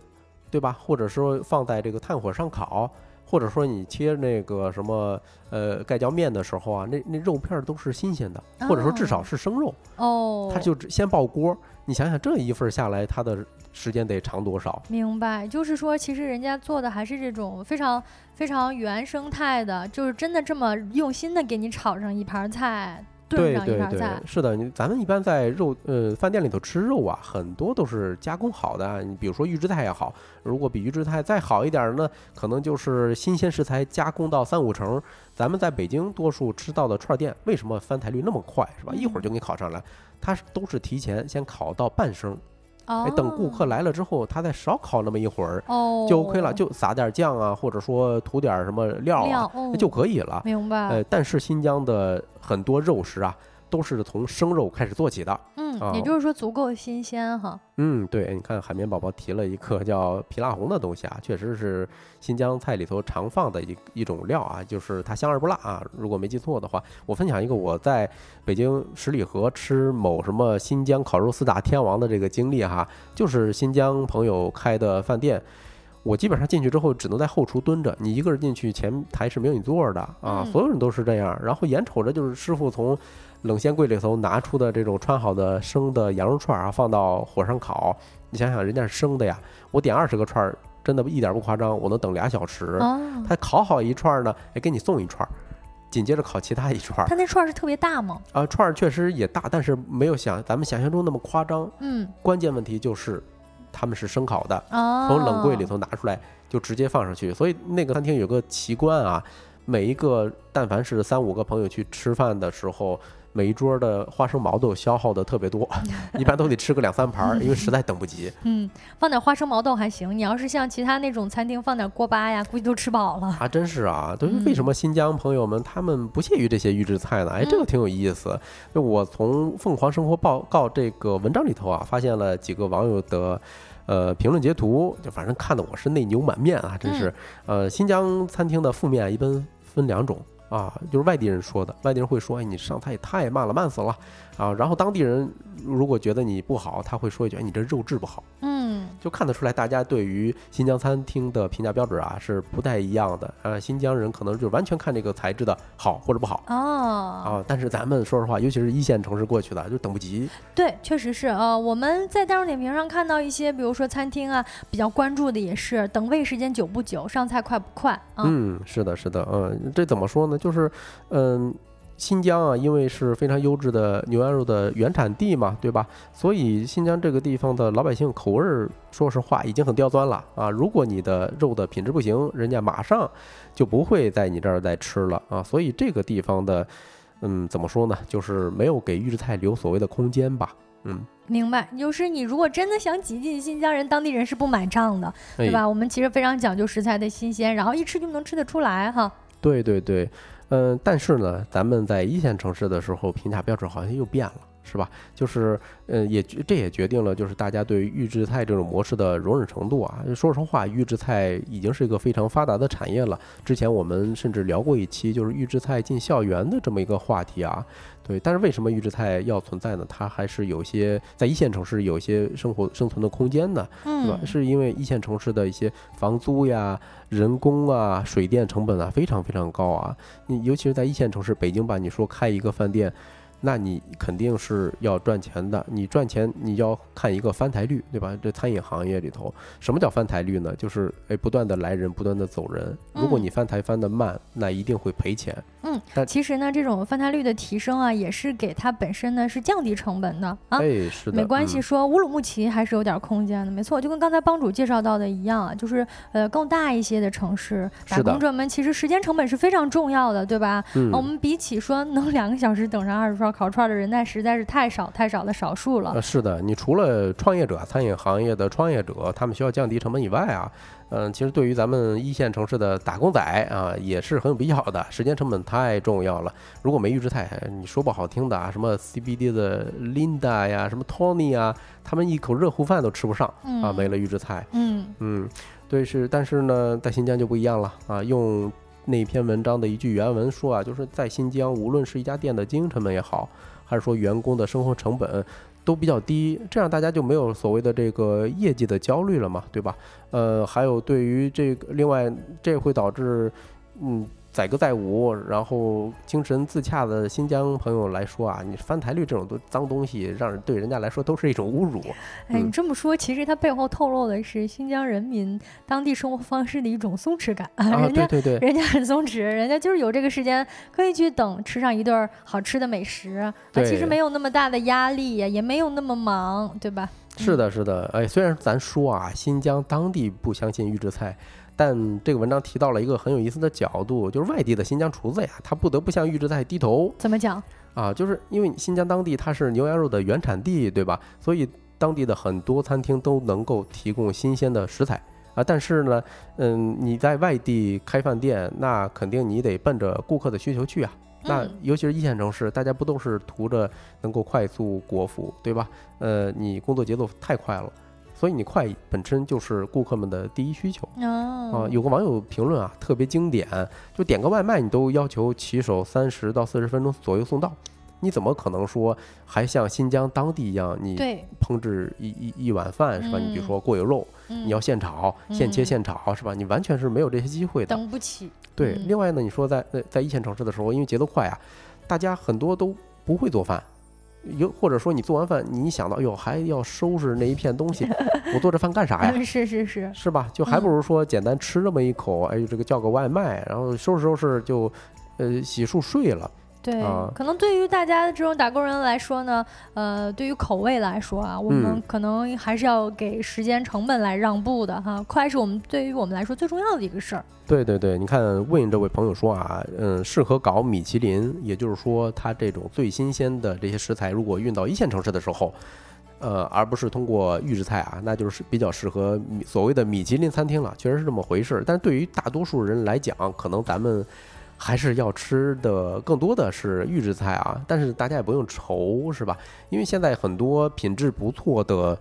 对吧？或者说放在这个炭火上烤，或者说你切那个什么呃盖浇面的时候啊，那那肉片都是新鲜的，或者说至少是生肉。哦，他就先爆锅。你想想这一份下来，它的。时间得长多少？明白，就是说，其实人家做的还是这种非常非常原生态的，就是真的这么用心的给你炒上一盘菜，炖上一盘菜。是的，你咱们一般在肉呃饭店里头吃肉啊，很多都是加工好的。你比如说预制菜也好，如果比预制菜再好一点呢，可能就是新鲜食材加工到三五成。咱们在北京多数吃到的串店，为什么翻台率那么快，是吧？一会儿就给你烤上来，它都是提前先烤到半生。哎，等顾客来了之后，他再少烤那么一会儿，就 OK 了，就撒点酱啊，或者说涂点什么料啊，就可以了。明白。呃，但是新疆的很多肉食啊，都是从生肉开始做起的。也就是说足够新鲜哈。嗯，对，你看海绵宝宝提了一个叫皮辣红的东西啊，确实是新疆菜里头常放的一一种料啊，就是它香而不辣啊。如果没记错的话，我分享一个我在北京十里河吃某什么新疆烤肉四大天王的这个经历哈，就是新疆朋友开的饭店，我基本上进去之后只能在后厨蹲着，你一个人进去前台是没有你座的啊，所有人都是这样，然后眼瞅着就是师傅从。冷鲜柜里头拿出的这种穿好的生的羊肉串啊，放到火上烤。你想想，人家是生的呀，我点二十个串儿，真的一点不夸张，我能等俩小时。他烤好一串呢，哎，给你送一串，紧接着烤其他一串。他那串是特别大吗？啊，串儿确实也大，但是没有想咱们想象中那么夸张。嗯，关键问题就是他们是生烤的，从冷柜里头拿出来就直接放上去。所以那个餐厅有个奇观啊，每一个但凡是三五个朋友去吃饭的时候。每一桌的花生毛豆消耗的特别多，一般都得吃个两三盘，因为实在等不及。嗯，放点花生毛豆还行，你要是像其他那种餐厅放点锅巴呀，估计都吃饱了。啊真是啊，对，为什么新疆朋友们他们不屑于这些预制菜呢？哎，这个挺有意思。就我从《凤凰生活报告》这个文章里头啊，发现了几个网友的呃评论截图，就反正看的我是内牛满面啊，真是。呃，新疆餐厅的负面一般分两种。啊，就是外地人说的，外地人会说，哎，你上菜也太慢了，慢死了，啊，然后当地人如果觉得你不好，他会说一句，哎，你这肉质不好。嗯，就看得出来，大家对于新疆餐厅的评价标准啊是不太一样的。呃，新疆人可能就完全看这个材质的好或者不好。哦，啊，但是咱们说实话，尤其是一线城市过去的，就等不及。对，确实是呃，我们在大众点评上看到一些，比如说餐厅啊，比较关注的也是等位时间久不久，上菜快不快。嗯，是的，是的，嗯，这怎么说呢？就是，嗯。新疆啊，因为是非常优质的牛羊肉的原产地嘛，对吧？所以新疆这个地方的老百姓口味儿，说实话已经很刁钻了啊。如果你的肉的品质不行，人家马上就不会在你这儿再吃了啊。所以这个地方的，嗯，怎么说呢？就是没有给预制菜留所谓的空间吧。嗯，明白。就是你如果真的想挤进新疆人，当地人是不买账的，对吧？我们其实非常讲究食材的新鲜，然后一吃就能吃得出来哈。对对对。嗯，但是呢，咱们在一线城市的时候，评价标准好像又变了，是吧？就是，呃，也这也决定了，就是大家对于预制菜这种模式的容忍程度啊。说实话，预制菜已经是一个非常发达的产业了。之前我们甚至聊过一期，就是预制菜进校园的这么一个话题啊。对，但是为什么预制菜要存在呢？它还是有些在一线城市有些生活生存的空间的，对吧？是因为一线城市的一些房租呀、人工啊、水电成本啊非常非常高啊。你尤其是在一线城市，北京吧，你说开一个饭店。那你肯定是要赚钱的，你赚钱你要看一个翻台率，对吧？这餐饮行业里头，什么叫翻台率呢？就是哎，不断的来人，不断的走人。如果你翻台翻的慢，那一定会赔钱。嗯，但其实呢，这种翻台率的提升啊，也是给它本身呢是降低成本的啊。哎，是的，没关系。说乌鲁木齐还是有点空间的，没错，就跟刚才帮主介绍到的一样啊，就是呃更大一些的城市，打工者们其实时间成本是非常重要的，对吧？嗯，我们比起说能两个小时等上二十串烤串的人，那实在是太少太少的少数了。是的，你除了创业者，餐饮行业的创业者，他们需要降低成本以外啊。嗯，其实对于咱们一线城市的打工仔啊，也是很有必要的。时间成本太重要了。如果没预制菜，你说不好听的啊，什么 CBD 的 Linda 呀，什么 Tony 啊，他们一口热乎饭都吃不上啊，没了预制菜。嗯嗯，对，是，但是呢，在新疆就不一样了啊。用那篇文章的一句原文说啊，就是在新疆，无论是一家店的经营成本也好，还是说员工的生活成本。都比较低，这样大家就没有所谓的这个业绩的焦虑了嘛，对吧？呃，还有对于这个，另外这会导致，嗯。载歌载舞，然后精神自洽的新疆朋友来说啊，你翻台率这种都脏东西，让人对人家来说都是一种侮辱。哎，你这么说，其实它背后透露的是新疆人民当地生活方式的一种松弛感啊。人家对对对，人家很松弛，人家就是有这个时间可以去等吃上一顿好吃的美食啊，其实没有那么大的压力，也没有那么忙，对吧？是的，是的。哎，虽然咱说啊，新疆当地不相信预制菜。但这个文章提到了一个很有意思的角度，就是外地的新疆厨子呀，他不得不向预制菜低头。怎么讲啊？就是因为新疆当地它是牛羊肉的原产地，对吧？所以当地的很多餐厅都能够提供新鲜的食材啊。但是呢，嗯，你在外地开饭店，那肯定你得奔着顾客的需求去啊。那尤其是一线城市，大家不都是图着能够快速果腹，对吧？呃，你工作节奏太快了，所以你快本身就是顾客们的第一需求。啊，有个网友评论啊，特别经典，就点个外卖你都要求骑手三十到四十分钟左右送到。你怎么可能说还像新疆当地一样，你烹制一一一碗饭是吧？你比如说过油肉，你要现炒、现切、现炒是吧？你完全是没有这些机会的。等不起。对，另外呢，你说在在一线城市的时候，因为节奏快啊，大家很多都不会做饭，有或者说你做完饭，你想到哟还要收拾那一片东西，我做这饭干啥呀？是是是，是吧？就还不如说简单吃这么一口，哎，这个叫个外卖，然后收拾收拾就，呃，洗漱睡了。对，可能对于大家这种打工人来说呢，呃，对于口味来说啊，我们可能还是要给时间成本来让步的哈。快是我们对于我们来说最重要的一个事儿。对对对，你看问这位朋友说啊，嗯，适合搞米其林，也就是说，他这种最新鲜的这些食材，如果运到一线城市的时候，呃，而不是通过预制菜啊，那就是比较适合所谓的米其林餐厅了。确实是这么回事。但是对于大多数人来讲，可能咱们。还是要吃的更多的是预制菜啊，但是大家也不用愁，是吧？因为现在很多品质不错的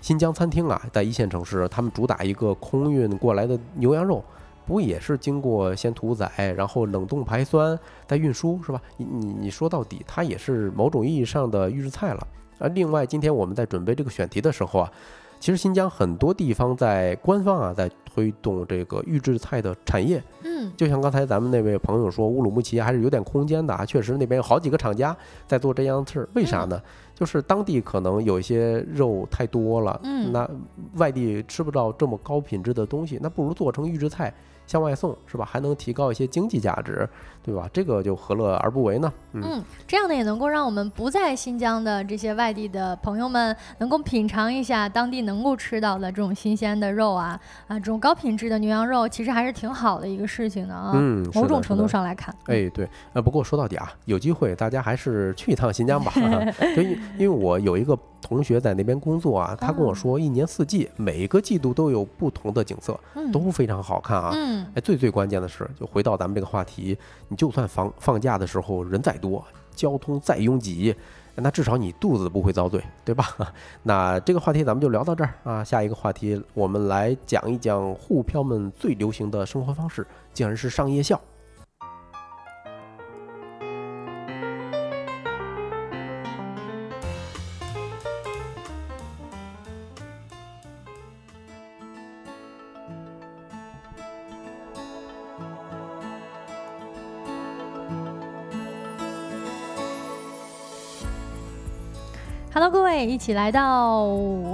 新疆餐厅啊，在一线城市，他们主打一个空运过来的牛羊肉，不也是经过先屠宰，然后冷冻排酸再运输，是吧？你你你说到底，它也是某种意义上的预制菜了。啊，另外，今天我们在准备这个选题的时候啊。其实新疆很多地方在官方啊，在推动这个预制菜的产业。嗯，就像刚才咱们那位朋友说，乌鲁木齐还是有点空间的啊。确实那边有好几个厂家在做这样的事儿。为啥呢？就是当地可能有一些肉太多了，嗯，那外地吃不到这么高品质的东西，那不如做成预制菜。向外送是吧？还能提高一些经济价值，对吧？这个就何乐而不为呢？嗯，这样呢也能够让我们不在新疆的这些外地的朋友们，能够品尝一下当地能够吃到的这种新鲜的肉啊啊，这种高品质的牛羊肉，其实还是挺好的一个事情的啊。嗯，某种程度上来看，哎，对。呃，不过说到底啊，有机会大家还是去一趟新疆吧。所以，因为我有一个。同学在那边工作啊，他跟我说，一年四季每个季度都有不同的景色，都非常好看啊。哎，最最关键的是，就回到咱们这个话题，你就算放放假的时候人再多，交通再拥挤，那至少你肚子不会遭罪，对吧？那这个话题咱们就聊到这儿啊。下一个话题，我们来讲一讲沪漂们最流行的生活方式，竟然是上夜校。Hello，各位，一起来到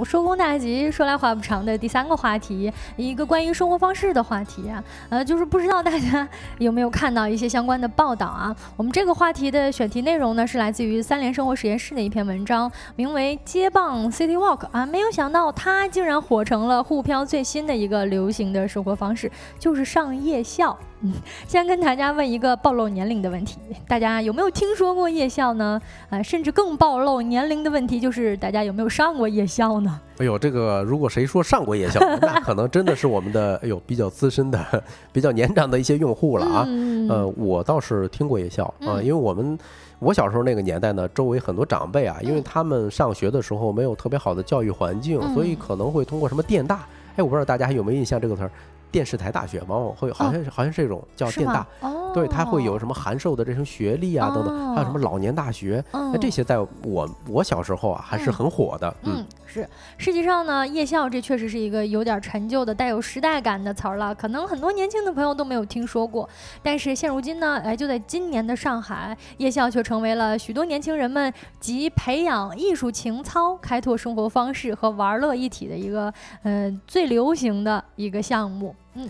收工大吉。说来话不长的第三个话题，一个关于生活方式的话题啊，呃，就是不知道大家有没有看到一些相关的报道啊？我们这个话题的选题内容呢，是来自于三联生活实验室的一篇文章，名为《接棒 City Walk》啊。没有想到，它竟然火成了沪漂最新的一个流行的生活方式，就是上夜校。嗯，先跟大家问一个暴露年龄的问题，大家有没有听说过夜校呢？啊，甚至更暴露年龄的问题就是大家有没有上过夜校呢？哎呦，这个如果谁说上过夜校，那可能真的是我们的哎呦比较资深的、比较年长的一些用户了啊。呃，我倒是听过夜校啊，因为我们我小时候那个年代呢，周围很多长辈啊，因为他们上学的时候没有特别好的教育环境，所以可能会通过什么电大，哎，我不知道大家还有没有印象这个词儿。电视台大学往往会好像是好像是这种叫电大，对，它会有什么函授的这种学历啊等等，还有什么老年大学，那这些在我我小时候啊还是很火的。嗯，是，实际上呢，夜校这确实是一个有点陈旧的、带有时代感的词儿了，可能很多年轻的朋友都没有听说过。但是现如今呢，哎，就在今年的上海，夜校却成为了许多年轻人们集培养艺术情操、开拓生活方式和玩乐一体的一个嗯最流行的一个项目。嗯，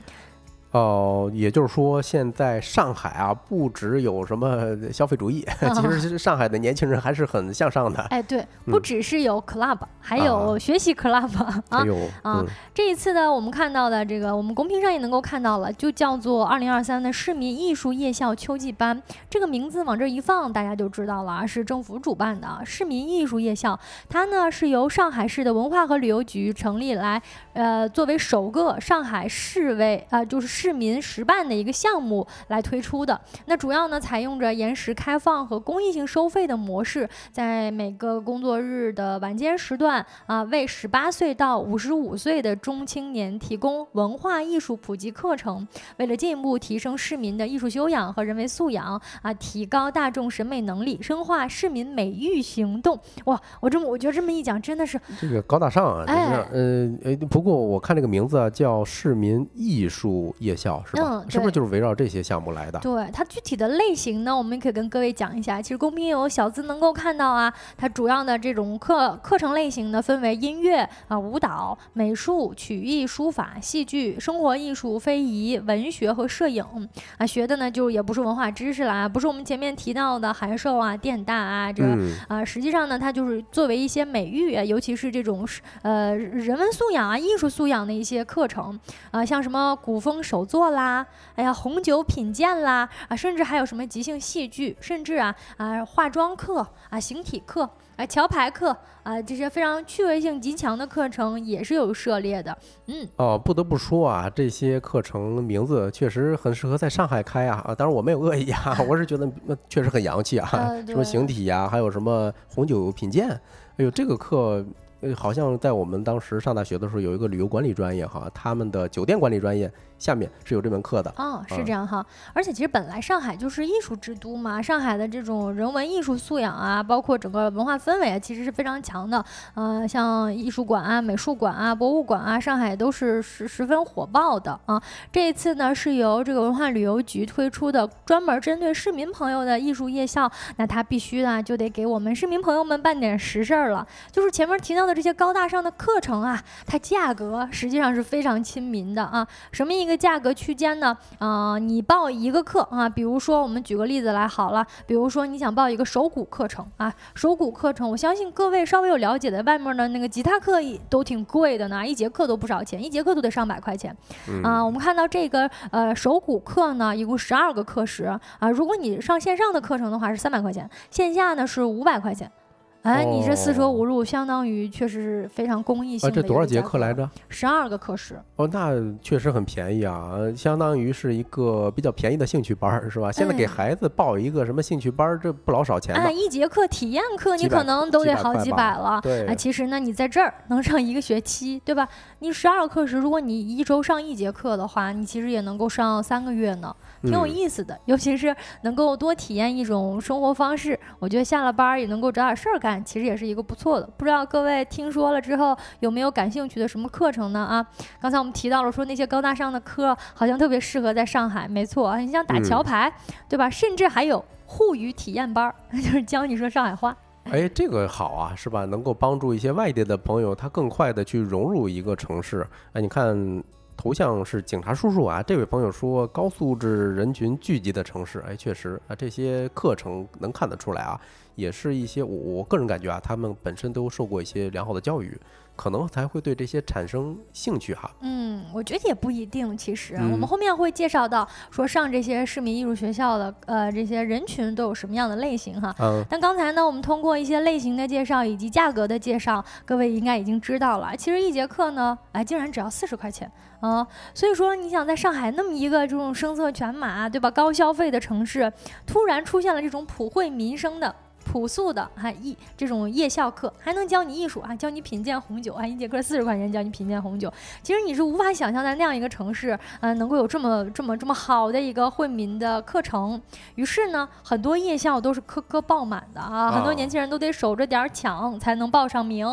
哦，也就是说，现在上海啊，不只有什么消费主义，其实上海的年轻人还是很向上的。哎，对，不只是有 club，还有学习 club 啊啊！这一次呢，我们看到的这个，我们公屏上也能够看到了，就叫做二零二三的市民艺术夜校秋季班。这个名字往这一放，大家就知道了，是政府主办的市民艺术夜校。它呢是由上海市的文化和旅游局成立来，呃，作为首个上海市委啊，就是市。市民实办的一个项目来推出的。那主要呢，采用着延时开放和公益性收费的模式，在每个工作日的晚间时段啊，为十八岁到五十五岁的中青年提供文化艺术普及课程。为了进一步提升市民的艺术修养和人文素养啊，提高大众审美能力，深化市民美育行动。哇，我这么我觉得这么一讲，真的是这个高大上啊！哎，呃，哎，不过我看这个名字啊，叫市民艺术夜校，是吧？是不是就是围绕这些项目来的？对，它具体的类型呢，我们可以跟各位讲一下。其实公屏有小资能够看到啊，它主要的这种课课程类型呢，分为音乐啊、舞蹈、美术、曲艺、书法、戏剧、生活艺术、非遗、文学和摄影啊。学的呢，就也不是文化知识啦，不是我们前面提到的函授啊、电大啊，这啊，实际上呢，它就是作为一些美育，尤其是这种呃人文素养啊、艺术素养的一些课程啊，像什么古风手作啦，哎呀，红酒品鉴啦啊，甚至还有什么即兴戏剧，甚至啊啊化妆课啊、形体课。啊，桥牌课啊，这些非常趣味性极强的课程也是有涉猎的。嗯，哦，不得不说啊，这些课程名字确实很适合在上海开啊。啊，当然我没有恶意啊，我是觉得那确实很洋气啊。什么形体呀，还有什么红酒品鉴，哎呦，这个课。呃，好像在我们当时上大学的时候，有一个旅游管理专业哈，他们的酒店管理专业下面是有这门课的。哦，是这样哈。而且其实本来上海就是艺术之都嘛，上海的这种人文艺术素养啊，包括整个文化氛围啊，其实是非常强的。呃，像艺术馆啊、美术馆啊、博物馆啊，上海都是十十分火爆的啊。这一次呢，是由这个文化旅游局推出的专门针对市民朋友的艺术夜校，那他必须呢就得给我们市民朋友们办点实事儿了，就是前面提到。的这些高大上的课程啊，它价格实际上是非常亲民的啊。什么一个价格区间呢？啊，你报一个课啊，比如说我们举个例子来好了，比如说你想报一个手鼓课程啊，手鼓课程，我相信各位稍微有了解的，外面的那个吉他课都挺贵的呢，一节课都不少钱，一节课都得上百块钱啊。我们看到这个呃手鼓课呢，一共十二个课时啊，如果你上线上的课程的话是三百块钱，线下呢是五百块钱。哎，你这四舍五入，相当于确实是非常公益性的。这多少节课来着？十二个课时。哦，那确实很便宜啊，相当于是一个比较便宜的兴趣班，是吧？现在给孩子报一个什么兴趣班，这不老少钱啊？一节课体验课，你可能都得好几百了。对。其实呢，你在这儿 能上一个学期，对吧？你十二个课时，如果你一周上一节课的话，你其实也能够上三个月呢。挺有意思的，尤其是能够多体验一种生活方式，我觉得下了班也能够找点事儿干，其实也是一个不错的。不知道各位听说了之后有没有感兴趣的什么课程呢？啊，刚才我们提到了说那些高大上的课好像特别适合在上海，没错，你像打桥牌，对吧？甚至还有沪语体验班，就是教你说上海话。哎，这个好啊，是吧？能够帮助一些外地的朋友，他更快的去融入一个城市。哎，你看。头像是警察叔叔啊！这位朋友说高素质人群聚集的城市，哎，确实啊，这些课程能看得出来啊，也是一些我我个人感觉啊，他们本身都受过一些良好的教育，可能才会对这些产生兴趣哈。嗯，我觉得也不一定，其实我们后面会介绍到说上这些市民艺术学校的呃这些人群都有什么样的类型哈。嗯。但刚才呢，我们通过一些类型的介绍以及价格的介绍，各位应该已经知道了，其实一节课呢，哎，竟然只要四十块钱。啊，所以说你想在上海那么一个这种声色犬马，对吧？高消费的城市，突然出现了这种普惠民生的、朴素的哈艺这种夜校课，还能教你艺术啊，教你品鉴红酒啊，一节课四十块钱教你品鉴红酒。其实你是无法想象在那样一个城市，嗯，能够有这么这么这么好的一个惠民的课程。于是呢，很多夜校都是科科爆满的啊，很多年轻人都得守着点抢才能报上名。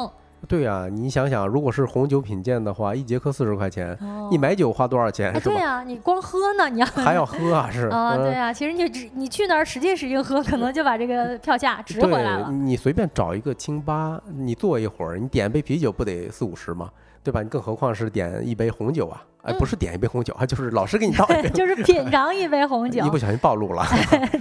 对呀，你想想，如果是红酒品鉴的话，一节课四十块钱，你买酒花多少钱？对呀，你光喝呢，你要还要喝啊？是啊，对呀，其实你只你去那儿使劲使劲喝，可能就把这个票价 值回来了。你随便找一个清吧，你坐一会儿，你点杯啤酒不得四五十吗？对吧？你更何况是点一杯红酒啊？哎，不是点一杯红酒啊，就是老师给你倒一杯，就是品尝一杯红 酒。一不小心暴露了，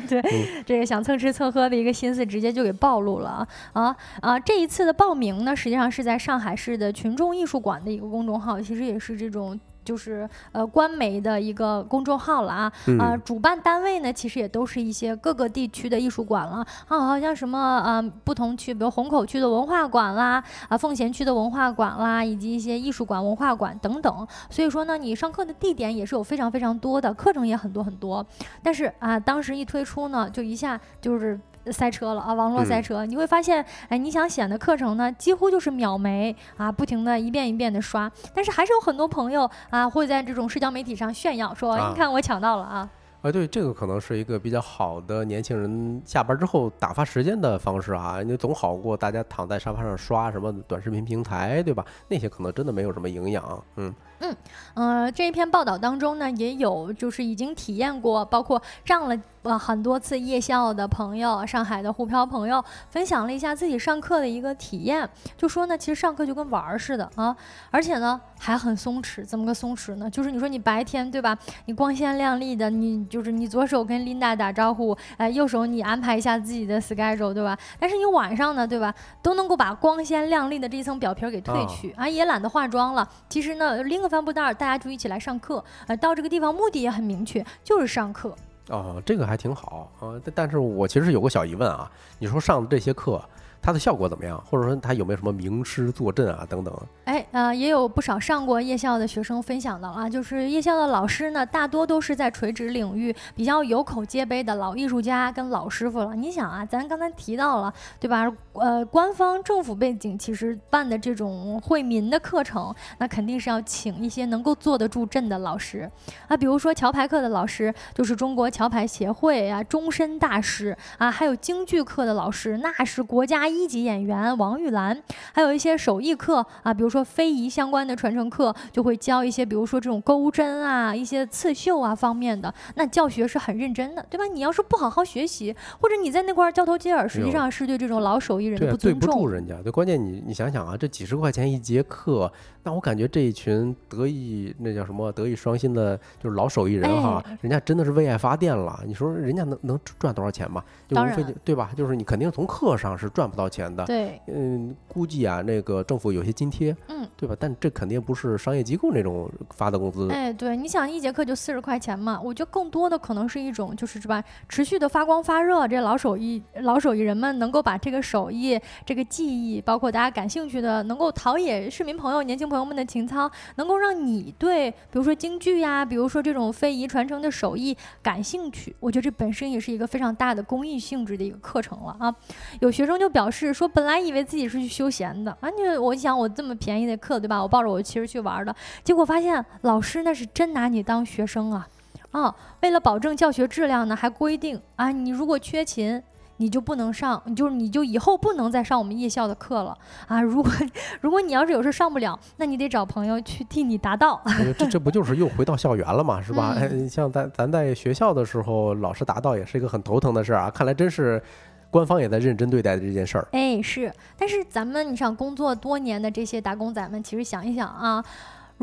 对，这个想蹭吃蹭喝的一个心思直接就给暴露了啊啊啊！这一次的报名呢，实际上是在上海市的群众艺术馆的一个公众号，其实也是这种。就是呃官媒的一个公众号了啊，啊，主办单位呢其实也都是一些各个地区的艺术馆了啊，好像什么啊不同区，比如虹口区的文化馆啦，啊奉贤区的文化馆啦，以及一些艺术馆、文化馆等等。所以说呢，你上课的地点也是有非常非常多的，课程也很多很多。但是啊，当时一推出呢，就一下就是。塞车了啊！网络塞车，你会发现，哎，你想选的课程呢，几乎就是秒没啊，不停的一遍一遍的刷。但是还是有很多朋友啊，会在这种社交媒体上炫耀，说你看我抢到了啊！啊，对，这个可能是一个比较好的年轻人下班之后打发时间的方式啊，你总好过大家躺在沙发上刷什么短视频平台，对吧？那些可能真的没有什么营养，嗯。嗯，呃，这一篇报道当中呢，也有就是已经体验过，包括上了呃很多次夜校的朋友，上海的沪漂朋友，分享了一下自己上课的一个体验，就说呢，其实上课就跟玩儿似的啊，而且呢还很松弛，怎么个松弛呢？就是你说你白天对吧，你光鲜亮丽的，你就是你左手跟琳达打招呼，哎，右手你安排一下自己的 schedule 对吧？但是你晚上呢，对吧，都能够把光鲜亮丽的这一层表皮给褪去啊，也懒得化妆了。其实呢，拎个。帆布袋，大家就一起来上课。呃，到这个地方目的也很明确，就是上课。哦，这个还挺好啊。但是我其实有个小疑问啊，你说上的这些课。它的效果怎么样？或者说它有没有什么名师坐镇啊？等等。哎，呃，也有不少上过夜校的学生分享的啊，就是夜校的老师呢，大多都是在垂直领域比较有口皆碑的老艺术家跟老师傅了。你想啊，咱刚才提到了，对吧？呃，官方政府背景其实办的这种惠民的课程，那肯定是要请一些能够坐得住阵的老师啊。比如说桥牌课的老师，就是中国桥牌协会啊终身大师啊，还有京剧课的老师，那是国家。一级演员王玉兰，还有一些手艺课啊，比如说非遗相关的传承课，就会教一些，比如说这种钩针啊、一些刺绣啊方面的，那教学是很认真的，对吧？你要是不好好学习，或者你在那块交头接耳，实际上是对这种老手艺人的不尊重。对不住人家，对，关键你你想想啊，这几十块钱一节课，那我感觉这一群德艺那叫什么德艺双馨的，就是老手艺人哈，人家真的是为爱发电了。你说人家能能赚多少钱吗？就无非对吧？就是你肯定从课上是赚不到。到钱的，对，嗯，估计啊，那个政府有些津贴，嗯，对吧？但这肯定不是商业机构那种发的工资。哎，对，你想一节课就四十块钱嘛？我觉得更多的可能是一种，就是是吧？持续的发光发热，这老手艺老手艺人们能够把这个手艺、这个技艺，包括大家感兴趣的，能够陶冶市民朋友、年轻朋友们的情操，能够让你对，比如说京剧呀，比如说这种非遗传承的手艺感兴趣。我觉得这本身也是一个非常大的公益性质的一个课程了啊！有学生就表示。是说，本来以为自己是去休闲的，啊，你我想我这么便宜的课，对吧？我抱着我其实去玩的，结果发现老师那是真拿你当学生啊，啊，为了保证教学质量呢，还规定啊，你如果缺勤，你就不能上，你就你就以后不能再上我们夜校的课了啊。如果 如果你要是有事上不了，那你得找朋友去替你答到。这这不就是又回到校园了嘛，是吧？像咱咱在学校的时候，老师答到也是一个很头疼的事儿啊。看来真是。官方也在认真对待这件事儿，哎，是，但是咱们你想工作多年的这些打工仔们，其实想一想啊，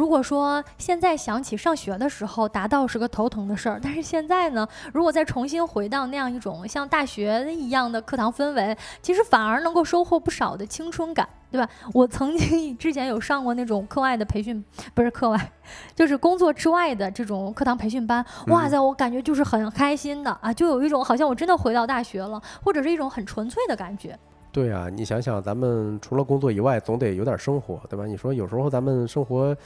如果说现在想起上学的时候，达到是个头疼的事儿，但是现在呢，如果再重新回到那样一种像大学一样的课堂氛围，其实反而能够收获不少的青春感。对吧？我曾经之前有上过那种课外的培训，不是课外，就是工作之外的这种课堂培训班。哇塞，我感觉就是很开心的啊，就有一种好像我真的回到大学了，或者是一种很纯粹的感觉。对啊，你想想，咱们除了工作以外，总得有点生活，对吧？你说有时候咱们生活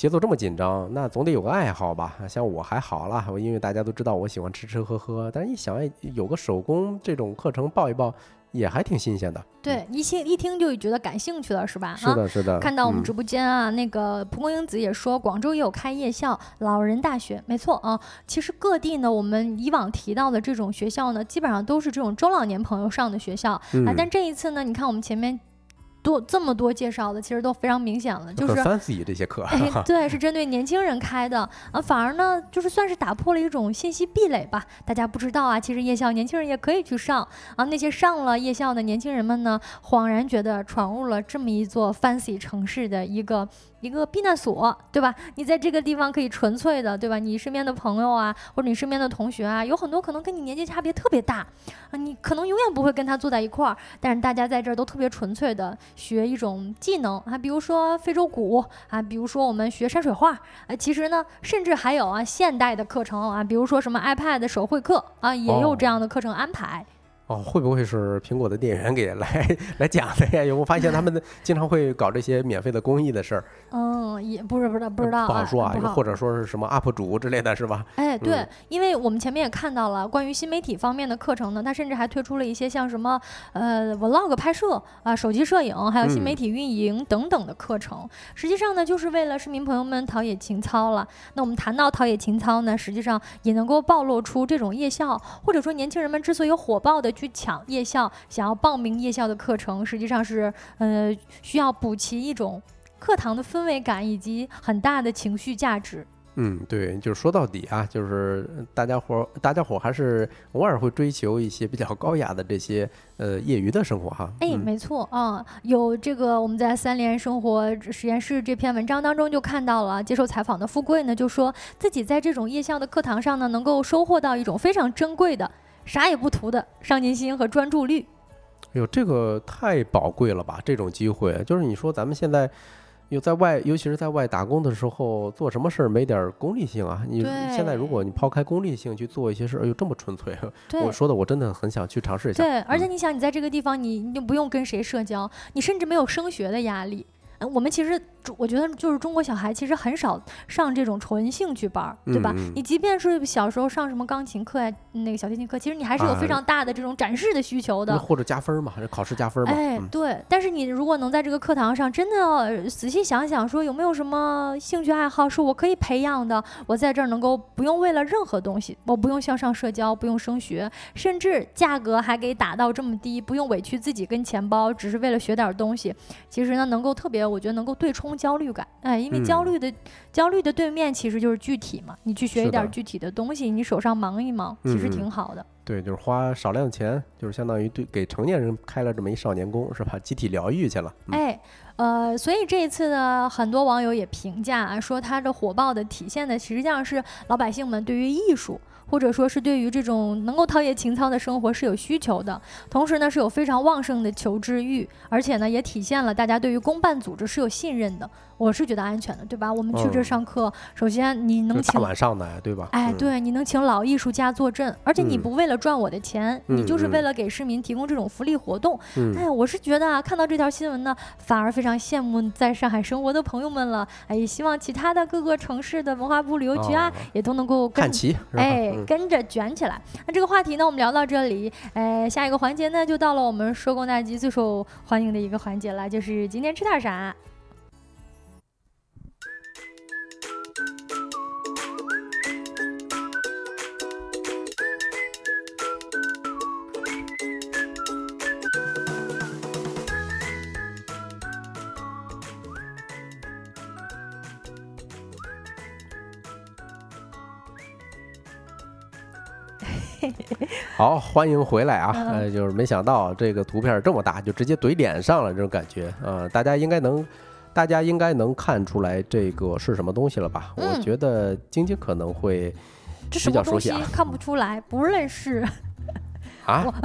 节奏这么紧张，那总得有个爱好吧？像我还好啦，我因为大家都知道我喜欢吃吃喝喝，但是一想，哎，有个手工这种课程报一报。也还挺新鲜的，对，一听一听就觉得感兴趣了，是吧？是的，是的。看到我们直播间啊，那个蒲公英子也说，广州也有开夜校，老人大学，没错啊。其实各地呢，我们以往提到的这种学校呢，基本上都是这种中老年朋友上的学校啊。但这一次呢，你看我们前面。多这么多介绍的，其实都非常明显了，就是三四这些课，对，是针对年轻人开的啊，反而呢，就是算是打破了一种信息壁垒吧。大家不知道啊，其实夜校年轻人也可以去上啊。那些上了夜校的年轻人们呢，恍然觉得闯入了这么一座 fancy 城市的一个。一个避难所，对吧？你在这个地方可以纯粹的，对吧？你身边的朋友啊，或者你身边的同学啊，有很多可能跟你年纪差别特别大啊，你可能永远不会跟他坐在一块儿，但是大家在这儿都特别纯粹的学一种技能啊，比如说非洲鼓啊，比如说我们学山水画啊，其实呢，甚至还有啊现代的课程啊，比如说什么 iPad 手绘课啊，也有这样的课程安排。哦，会不会是苹果的店员给来 来讲的呀？有没有发现他们经常会搞这些免费的公益的事儿？嗯，也不是不知道不知道，不好说啊，或者说是什么 UP 主之类的是吧？哎，对，因为我们前面也看到了关于新媒体方面的课程呢，它甚至还推出了一些像什么呃 Vlog 拍摄啊、手机摄影，还有新媒体运营等等的课程。实际上呢，就是为了市民朋友们陶冶情操了。那我们谈到陶冶情操呢，实际上也能够暴露出这种夜校或者说年轻人们之所以火爆的去抢夜校。想要报名夜校的课程，实际上是呃需要补齐一种课堂的氛围感以及很大的情绪价值。嗯，对，就是说到底啊，就是大家伙大家伙还是偶尔会追求一些比较高雅的这些呃业余的生活哈。哎，没错啊，有这个我们在三联生活实验室这篇文章当中就看到了，接受采访的富贵呢就说自己在这种夜校的课堂上呢，能够收获到一种非常珍贵的。啥也不图的上进心和专注力，哎呦，这个太宝贵了吧！这种机会，就是你说咱们现在有在外，尤其是在外打工的时候，做什么事儿没点功利性啊？你现在如果你抛开功利性去做一些事儿，哎呦，这么纯粹！我说的我真的很想去尝试一下。对，而且你想，你在这个地方，你你就不用跟谁社交，你甚至没有升学的压力。我们其实，我觉得就是中国小孩其实很少上这种纯兴趣班，对吧？你即便是小时候上什么钢琴课呀，那个小提琴课，其实你还是有非常大的这种展示的需求的，或者加分嘛，还是考试加分嘛？哎，对。但是你如果能在这个课堂上真的仔细想想，说有没有什么兴趣爱好是我可以培养的，我在这儿能够不用为了任何东西，我不用向上社交，不用升学，甚至价格还给打到这么低，不用委屈自己跟钱包，只是为了学点东西，其实呢，能够特别。我觉得能够对冲焦虑感，哎，因为焦虑的焦虑的对面其实就是具体嘛。你去学一点具体的东西，你手上忙一忙，其实挺好的。对，就是花少量钱，就是相当于对给成年人开了这么一少年宫，是吧？集体疗愈去了。哎，呃，所以这一次呢，很多网友也评价说，它的火爆的体现的实际上是老百姓们对于艺术。或者说是对于这种能够陶冶情操的生活是有需求的，同时呢是有非常旺盛的求知欲，而且呢也体现了大家对于公办组织是有信任的。我是觉得安全的，对吧？我们去这上课，首先你能请晚上的，对吧？哎，对，你能请老艺术家坐镇，而且你不为了赚我的钱，你就是为了给市民提供这种福利活动。哎，我是觉得啊，看到这条新闻呢，反而非常羡慕在上海生活的朋友们了。哎，希望其他的各个城市的文化部旅游局啊，也都能够看齐，哎，跟着卷起来。那这个话题呢，我们聊到这里，哎，下一个环节呢，就到了我们收工大吉最受欢迎的一个环节了，就是今天吃点啥。好，欢迎回来啊！呃，就是没想到这个图片这么大，就直接怼脸上了，这种感觉啊，大家应该能，大家应该能看出来这个是什么东西了吧？我觉得晶晶可能会比较熟悉啊。看不出来，不认识 啊？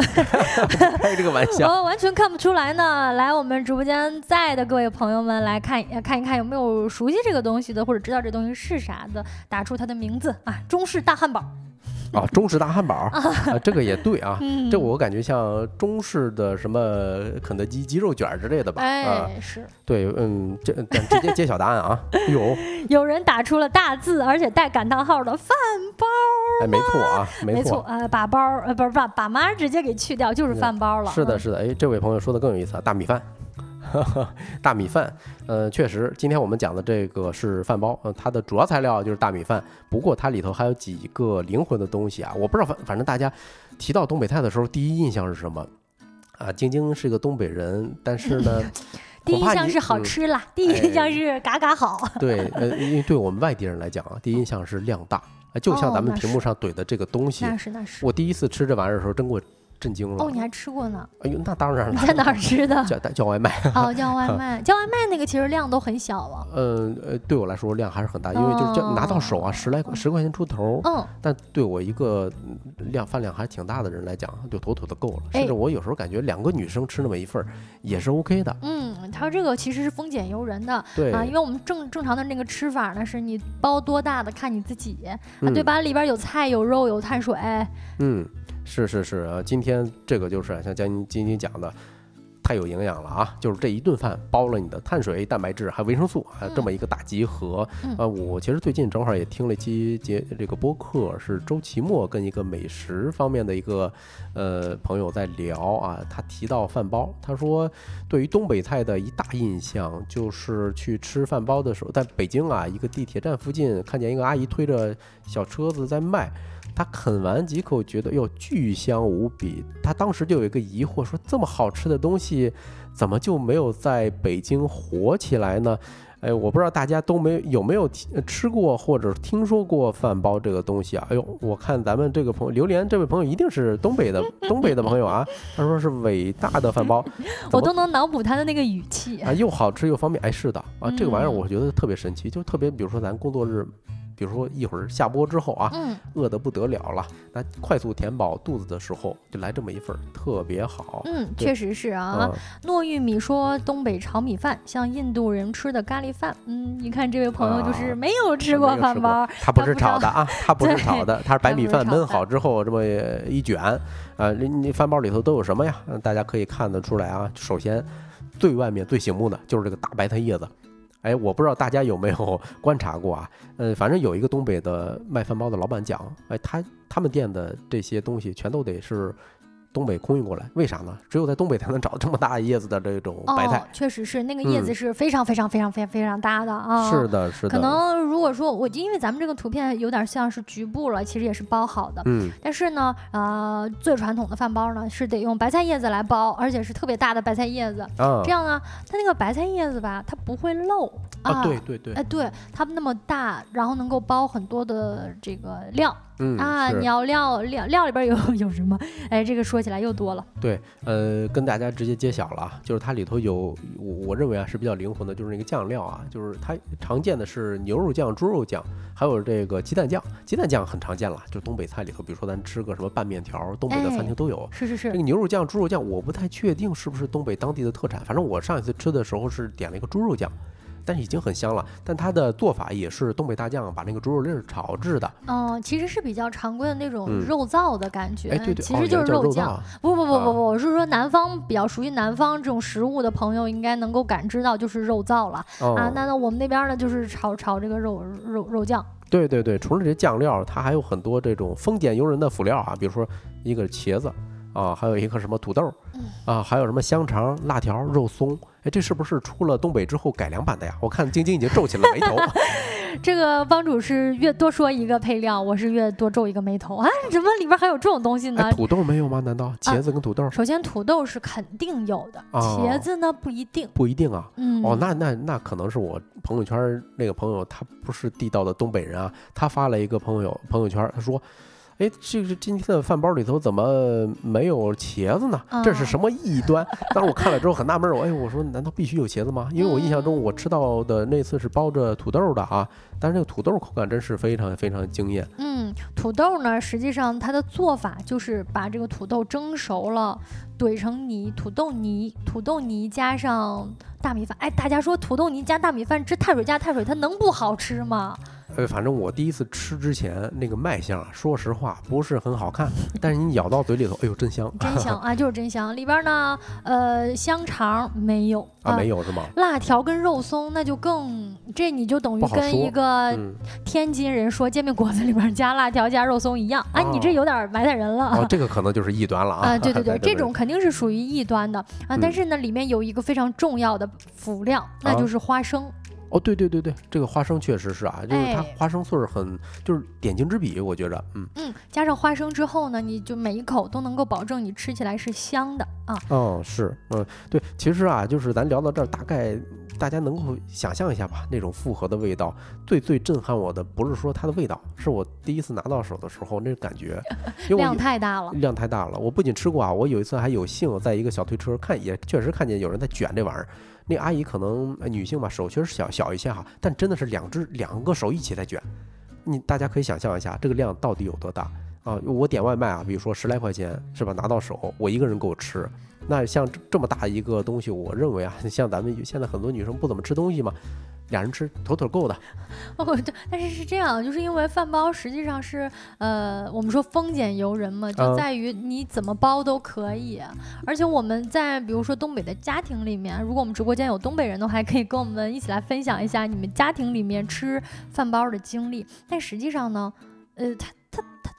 开这个玩笑，我完全看不出来呢。来，我们直播间在的各位朋友们，来看看一看有没有熟悉这个东西的，或者知道这东西是啥的，打出它的名字啊！中式大汉堡。啊，中式大汉堡，啊，这个也对啊，这我感觉像中式的什么肯德基鸡肉卷之类的吧？哎，是，对，嗯，这直接揭晓答案啊，有 有人打出了大字，而且带感叹号的饭包，哎，没错啊，没错，啊，把包，呃，不是把把妈直接给去掉，就是饭包了。是的，是的，哎，这位朋友说的更有意思啊，大米饭。大米饭，呃，确实，今天我们讲的这个是饭包，呃，它的主要材料就是大米饭。不过它里头还有几个灵魂的东西啊，我不知道，反反正大家提到东北菜的时候，第一印象是什么？啊，晶晶是个东北人，但是呢，第一印象是好吃啦，第一印象是嘎嘎好。对，呃，因为对我们外地人来讲啊，第一印象是量大，就像咱们屏幕上怼的这个东西，那是那是。我第一次吃这玩意儿的时候，真给我震惊了。哦，你还吃过呢？哎呦，那当然了。在哪儿吃的？叫叫外卖。哦，叫外卖，叫外卖那个其实量都很小了。嗯呃，对我来说量还是很大，因为就是叫拿到手啊，十来十块钱出头。嗯。但对我一个量饭量还挺大的人来讲，就妥妥的够了。甚至我有时候感觉两个女生吃那么一份儿也是 OK 的。嗯，他说这个其实是丰俭由人的。对啊，因为我们正正常的那个吃法呢，是你包多大的看你自己，对吧？里边有菜有肉有碳水。嗯，是是是啊，今天这个就是像江晶晶讲的。太有营养了啊！就是这一顿饭包了你的碳水、蛋白质还有维生素啊，这么一个大集合。啊，我其实最近正好也听了一期节这个播客，是周奇墨跟一个美食方面的一个呃朋友在聊啊，他提到饭包，他说对于东北菜的一大印象就是去吃饭包的时候，在北京啊一个地铁站附近看见一个阿姨推着小车子在卖。他啃完几口，觉得哟巨香无比。他当时就有一个疑惑，说这么好吃的东西，怎么就没有在北京火起来呢？哎，我不知道大家都没有没有吃过或者听说过饭包这个东西啊？哎呦，我看咱们这个朋友榴莲这位朋友一定是东北的东北的朋友啊。他说是伟大的饭包，我都能脑补他的那个语气啊，又好吃又方便。哎，是的啊，这个玩意儿我觉得特别神奇，就特别比如说咱工作日。比如说一会儿下播之后啊，饿得不得了了，那快速填饱肚子的时候，就来这么一份儿，特别好。嗯，确实是啊。糯玉米说东北炒米饭像印度人吃的咖喱饭。嗯，你看这位朋友就是没有吃过饭包，他不是炒的啊，他不是炒的，他是白米饭焖好之后这么一卷啊。你你饭包里头都有什么呀？大家可以看得出来啊。首先，最外面最醒目的就是这个大白菜叶子。哎，我不知道大家有没有 观察过啊？呃，反正有一个东北的卖饭包的老板讲，哎，他他们店的这些东西全都得是。东北空运过来，为啥呢？只有在东北才能找这么大叶子的这种白菜。确实是，那个叶子是非常非常非常非常非常大的啊。是的，是的。可能如果说我因为咱们这个图片有点像是局部了，其实也是包好的。嗯。但是呢，呃，最传统的饭包呢是得用白菜叶子来包，而且是特别大的白菜叶子。啊。这样呢，它那个白菜叶子吧，它不会漏啊。对对对。哎，对，它那么大，然后能够包很多的这个料。嗯啊，你要料料料里边有 有什么？哎，这个说起来又多了。对，呃，跟大家直接揭晓了，就是它里头有，我我认为啊是比较灵魂的，就是那个酱料啊，就是它常见的是牛肉酱、猪肉酱，还有这个鸡蛋酱。鸡蛋酱很常见了，就东北菜里头，比如说咱吃个什么拌面条，东北的餐厅都有。是是是。这个牛肉酱、猪肉酱，我不太确定是不是东北当地的特产，反正我上一次吃的时候是点了一个猪肉酱。但是已经很香了，但它的做法也是东北大酱把那个猪肉粒儿炒制的。嗯，其实是比较常规的那种肉燥的感觉。哎，对对，其实就是肉酱。不不不不不，我是说南方比较熟悉南方这种食物的朋友应该能够感知到，就是肉燥了啊。那那我们那边呢，就是炒炒这个肉肉肉酱。对对对，除了这些酱料，它还有很多这种丰俭由人的辅料啊，比如说一个茄子。啊，还有一个什么土豆，啊，还有什么香肠、辣条、肉松，哎，这是不是出了东北之后改良版的呀？我看晶晶已经皱起了眉头。这个帮主是越多说一个配料，我是越多皱一个眉头啊！怎么里边还有这种东西呢？土豆没有吗？难道茄子跟土豆？首先土豆是肯定有的，茄子呢不一定。不一定啊。嗯。哦，那那那可能是我朋友圈那个朋友，他不是地道的东北人啊，他发了一个朋友朋友圈，他说。哎，这个今天的饭包里头怎么没有茄子呢？这是什么异端？当时我看了之后很纳闷，我哎，我说难道必须有茄子吗？因为我印象中我吃到的那次是包着土豆的啊，但是这个土豆口感真是非常非常惊艳。嗯，土豆呢，实际上它的做法就是把这个土豆蒸熟了，怼成泥，土豆泥，土豆泥加上大米饭。哎，大家说土豆泥加大米饭，这碳水加碳水，它能不好吃吗？呃，反正我第一次吃之前，那个卖相，说实话不是很好看。但是你咬到嘴里头，哎呦，真香！真香 啊，就是真香。里边呢，呃，香肠没有啊，没有是吗？辣条跟肉松那就更，这你就等于跟一个天津人说煎饼果子里边加辣条加肉松一样啊，你这有点埋汰人了。哦，这个可能就是异端了啊。啊，对对对，这种肯定是属于异端的啊。但是呢，里面有一个非常重要的辅料，那就是花生。哦，对对对对，这个花生确实是啊，就是它花生碎儿很，就是点睛之笔，我觉着，嗯嗯，加上花生之后呢，你就每一口都能够保证你吃起来是香的啊。哦，是，嗯，对，其实啊，就是咱聊到这儿，大概大家能够想象一下吧，那种复合的味道，最最震撼我的不是说它的味道，是我第一次拿到手的时候那感觉，量太大了，量太大了。我不仅吃过啊，我有一次还有幸在一个小推车看，也确实看见有人在卷这玩意儿。那阿姨可能女性吧，手确实小小一些哈，但真的是两只两个手一起在卷。你大家可以想象一下，这个量到底有多大啊？我点外卖啊，比如说十来块钱是吧？拿到手，我一个人够吃。那像这么大一个东西，我认为啊，像咱们现在很多女生不怎么吃东西嘛，俩人吃妥妥够的。哦，对，但是是这样，就是因为饭包实际上是，呃，我们说丰俭由人嘛，就在于你怎么包都可以。而且我们在比如说东北的家庭里面，如果我们直播间有东北人的话，还可以跟我们一起来分享一下你们家庭里面吃饭包的经历。但实际上呢，呃，它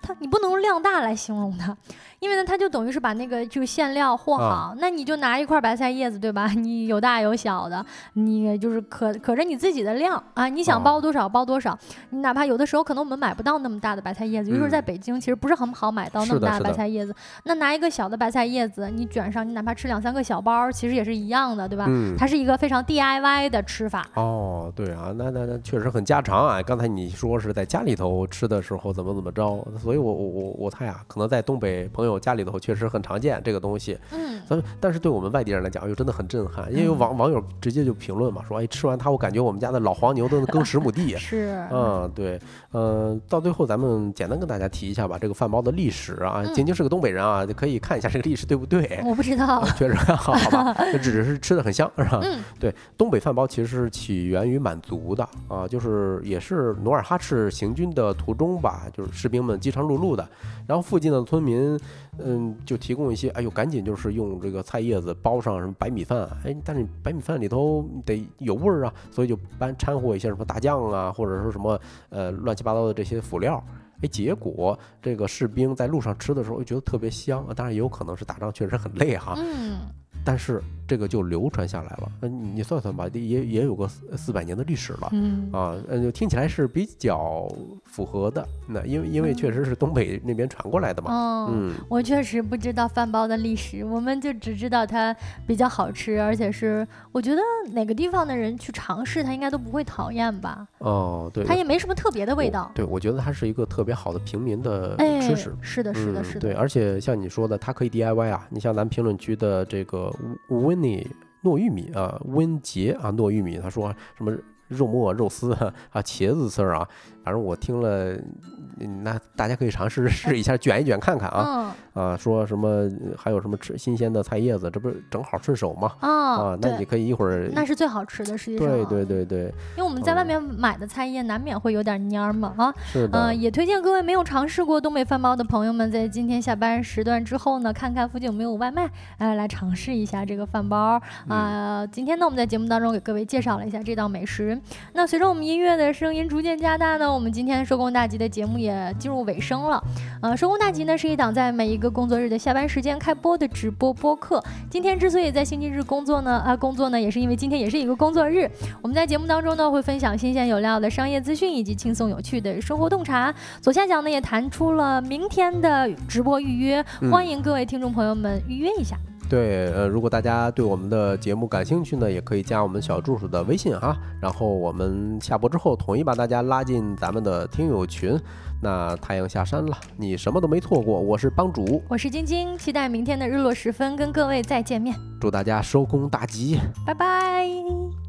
它你不能用量大来形容它。因为呢，它就等于是把那个这个馅料和好，那你就拿一块白菜叶子，对吧？你有大有小的，你就是可可着你自己的量啊，你想包多少包多少。你哪怕有的时候可能我们买不到那么大的白菜叶子，尤其是在北京，其实不是很好买到那么大的白菜叶子。那拿一个小的白菜叶子，你卷上，你哪怕吃两三个小包，其实也是一样的，对吧？它是一个非常 DIY 的吃法。哦，对啊，那那那确实很家常啊。刚才你说是在家里头吃的时候怎么怎么着，所以我我我我猜啊，可能在东北朋友。家里头确实很常见这个东西，嗯，但但是对我们外地人来讲又真的很震撼，因为有网网友直接就评论嘛，说哎吃完它我感觉我们家的老黄牛都能耕十亩地，是，嗯对，嗯到最后咱们简单跟大家提一下吧，这个饭包的历史啊，晶晶是个东北人啊，就可以看一下这个历史对不对？我不知道，确实好吧，只是吃的很香是吧？嗯，对，东北饭包其实是起源于满族的啊，就是也是努尔哈赤行军的途中吧，就是士兵们饥肠辘辘的，然后附近的村民。嗯，就提供一些，哎呦，赶紧就是用这个菜叶子包上什么白米饭，哎，但是白米饭里头得有味儿啊，所以就搬掺和一些什么大酱啊，或者说什么呃乱七八糟的这些辅料，哎，结果这个士兵在路上吃的时候，觉得特别香，当然也有可能是打仗确实很累哈，嗯，但是。这个就流传下来了，嗯你算算吧，也也有个四四百年的历史了，嗯啊，嗯，听起来是比较符合的。那因为因为确实是东北那边传过来的嘛，嗯，我确实不知道饭包的历史，我们就只知道它比较好吃，而且是我觉得哪个地方的人去尝试它应该都不会讨厌吧？哦，对，它也没什么特别的味道。对，我觉得它是一个特别好的平民的吃食。是的，是的，是的。对，而且像你说的，它可以 DIY 啊，你像咱评论区的这个温。妮糯玉米啊，温杰啊，糯玉米，他说什么肉末、肉丝啊，茄子丝儿啊，反正我听了。那大家可以尝试 试一下卷一卷看看啊啊，说什么还有什么吃新鲜的菜叶子，这不是正好顺手吗？啊，那你可以一会儿那是最好吃的，实际上对对对对，因为我们在外面买的菜叶难免会有点蔫嘛啊，是的，嗯，也推荐各位没有尝试过东北饭包的朋友们，在今天下班时段之后呢，看看附近有没有外卖，哎，来尝试一下这个饭包啊。今天呢，我们在节目当中给各位介绍了一下这道美食。那随着我们音乐的声音逐渐加大呢，我们今天收工大吉的节目也。进入尾声了，呃，收工大吉呢是一档在每一个工作日的下班时间开播的直播播客。今天之所以在星期日工作呢，啊，工作呢也是因为今天也是一个工作日。我们在节目当中呢会分享新鲜有料的商业资讯以及轻松有趣的生活洞察。左下角呢也弹出了明天的直播预约，欢迎各位听众朋友们预约一下。对，呃，如果大家对我们的节目感兴趣呢，也可以加我们小助手的微信哈，然后我们下播之后统一把大家拉进咱们的听友群。那太阳下山了，你什么都没错过。我是帮主，我是晶晶，期待明天的日落时分跟各位再见面。祝大家收工大吉，拜拜。